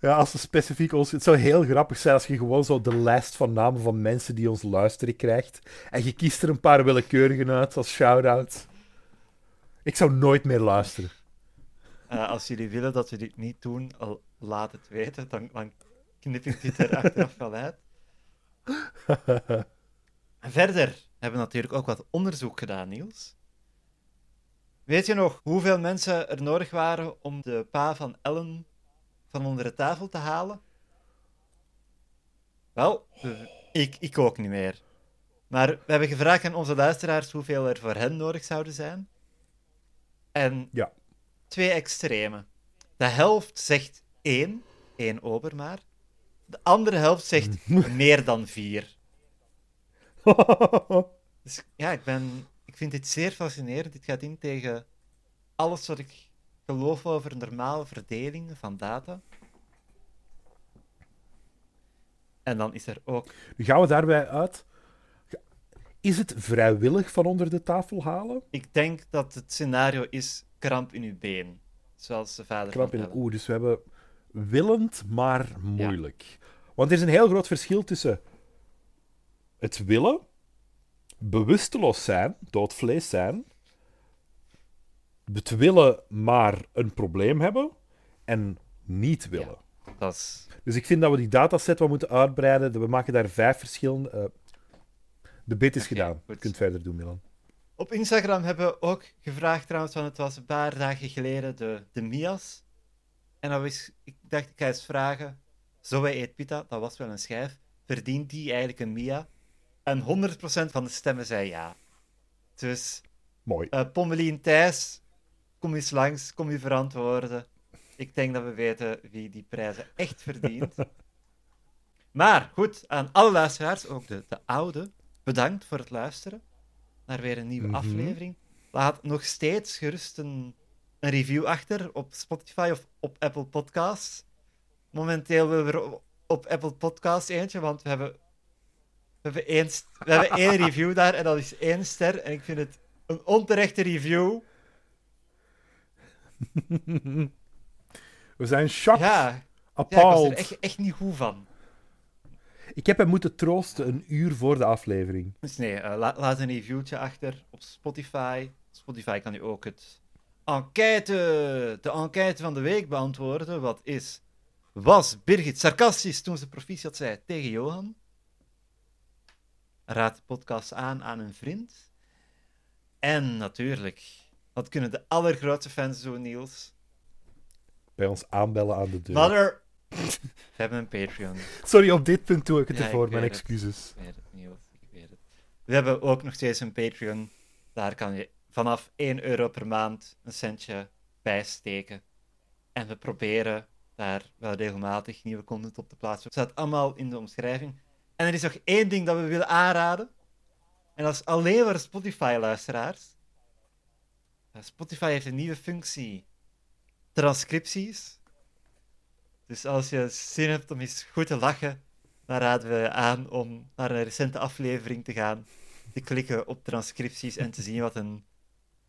Ja, als ze specifiek ons... Het zou heel grappig zijn als je gewoon zo de lijst van namen van mensen die ons luisteren krijgt. En je kiest er een paar willekeurigen uit als shout-out. Ik zou nooit meer luisteren. Eh, als jullie willen dat we dit niet doen, laat het weten. Dan, dan knip ik dit er achteraf wel uit. En verder hebben we natuurlijk ook wat onderzoek gedaan, Niels. Weet je nog hoeveel mensen er nodig waren om de pa van Ellen van onder de tafel te halen? Wel, we- ik, ik ook niet meer. Maar we hebben gevraagd aan onze luisteraars hoeveel er voor hen nodig zouden zijn. En Ja. twee extreme. De helft zegt één, één ober maar. De andere helft zegt meer dan vier. Dus ja, ik, ben, ik vind dit zeer fascinerend. Dit gaat in tegen alles wat ik geloof over normale verdelingen van data. En dan is er ook. Nu gaan we daarbij uit. Is het vrijwillig van onder de tafel halen? Ik denk dat het scenario is kramp in uw been. Zoals de vader van in. Oeh, dus we hebben willend, maar moeilijk. Want er is een heel groot verschil tussen het willen, bewusteloos zijn, dood vlees zijn, het willen, maar een probleem hebben, en niet willen. Dat is... Dus ik vind dat we die dataset wat moeten uitbreiden. We maken daar vijf verschillende... eh, de bit is gedaan. goed. Je kunt verder doen, Milan. Op Instagram hebben we ook gevraagd trouwens, want het was een paar dagen geleden de, de Mias. En dan was, ik dacht, ik ga eens vragen, Zoe eet pita, dat was wel een schijf, verdient die eigenlijk een Mia? En 100% van de stemmen zei ja. Dus, Mooi. eh Pommelien Thijs, kom eens langs, kom je verantwoorden. Ik denk dat we weten wie die prijzen echt verdient. Maar goed, aan alle luisteraars, ook de, de oude, bedankt voor het luisteren naar weer een nieuwe Mhm. aflevering. Laat nog steeds gerust een, een review achter op Spotify of op Apple Podcasts. Momenteel willen we er op- Apple Podcasts eentje, want we hebben, we hebben, één, we hebben één review daar en dat is één ster. En ik vind het een onterechte review. We zijn shocked, Ja, ja ik was appalled. er echt, echt niet goed van. Ik heb hem moeten troosten een uur voor de aflevering. Dus nee, eh, la- laat een reviewtje achter op Spotify. Spotify kan u ook het enquête, de enquête van de week beantwoorden. Wat is, was Birgit sarcastisch toen ze proficiat zei tegen Johan? Raad de podcast aan aan een vriend. En natuurlijk, wat kunnen de allergrootste fans doen, Niels? Bij ons aanbellen aan de deur. Mother... We hebben een Patreon. Sorry, op dit punt doe ik het Ja, ervoor. ik Mijn het. excuses. Ik weet het, Niels. Ik weet het. We hebben ook nog steeds een Patreon. Daar kan je vanaf 1 euro per maand een centje bij steken. En we proberen daar wel regelmatig nieuwe content op te plaatsen. Het staat allemaal in de omschrijving. En er is nog één ding dat we willen aanraden. En dat is alleen voor Spotify-luisteraars. Eh, Spotify heeft een nieuwe functie. Transcripties. Dus als je zin hebt om eens goed te lachen, dan raden we aan om naar een recente aflevering te gaan, te klikken op transcripties en te zien wat een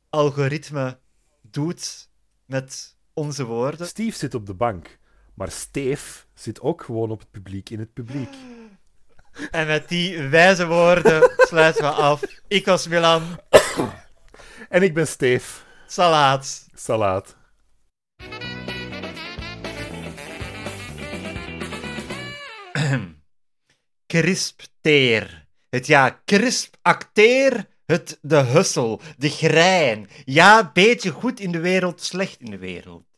algoritme doet met onze woorden. Steve zit op de bank. Maar Steve zit ook gewoon op het publiek, in het publiek. En met die wijze woorden sluiten we af. Ik was Milan. En ik ben Steve. Salaat. Salaat. Crispteer. Het ja, crisp acteer. Het de hussel, de grein. Ja, beetje goed in de wereld, slecht in de wereld.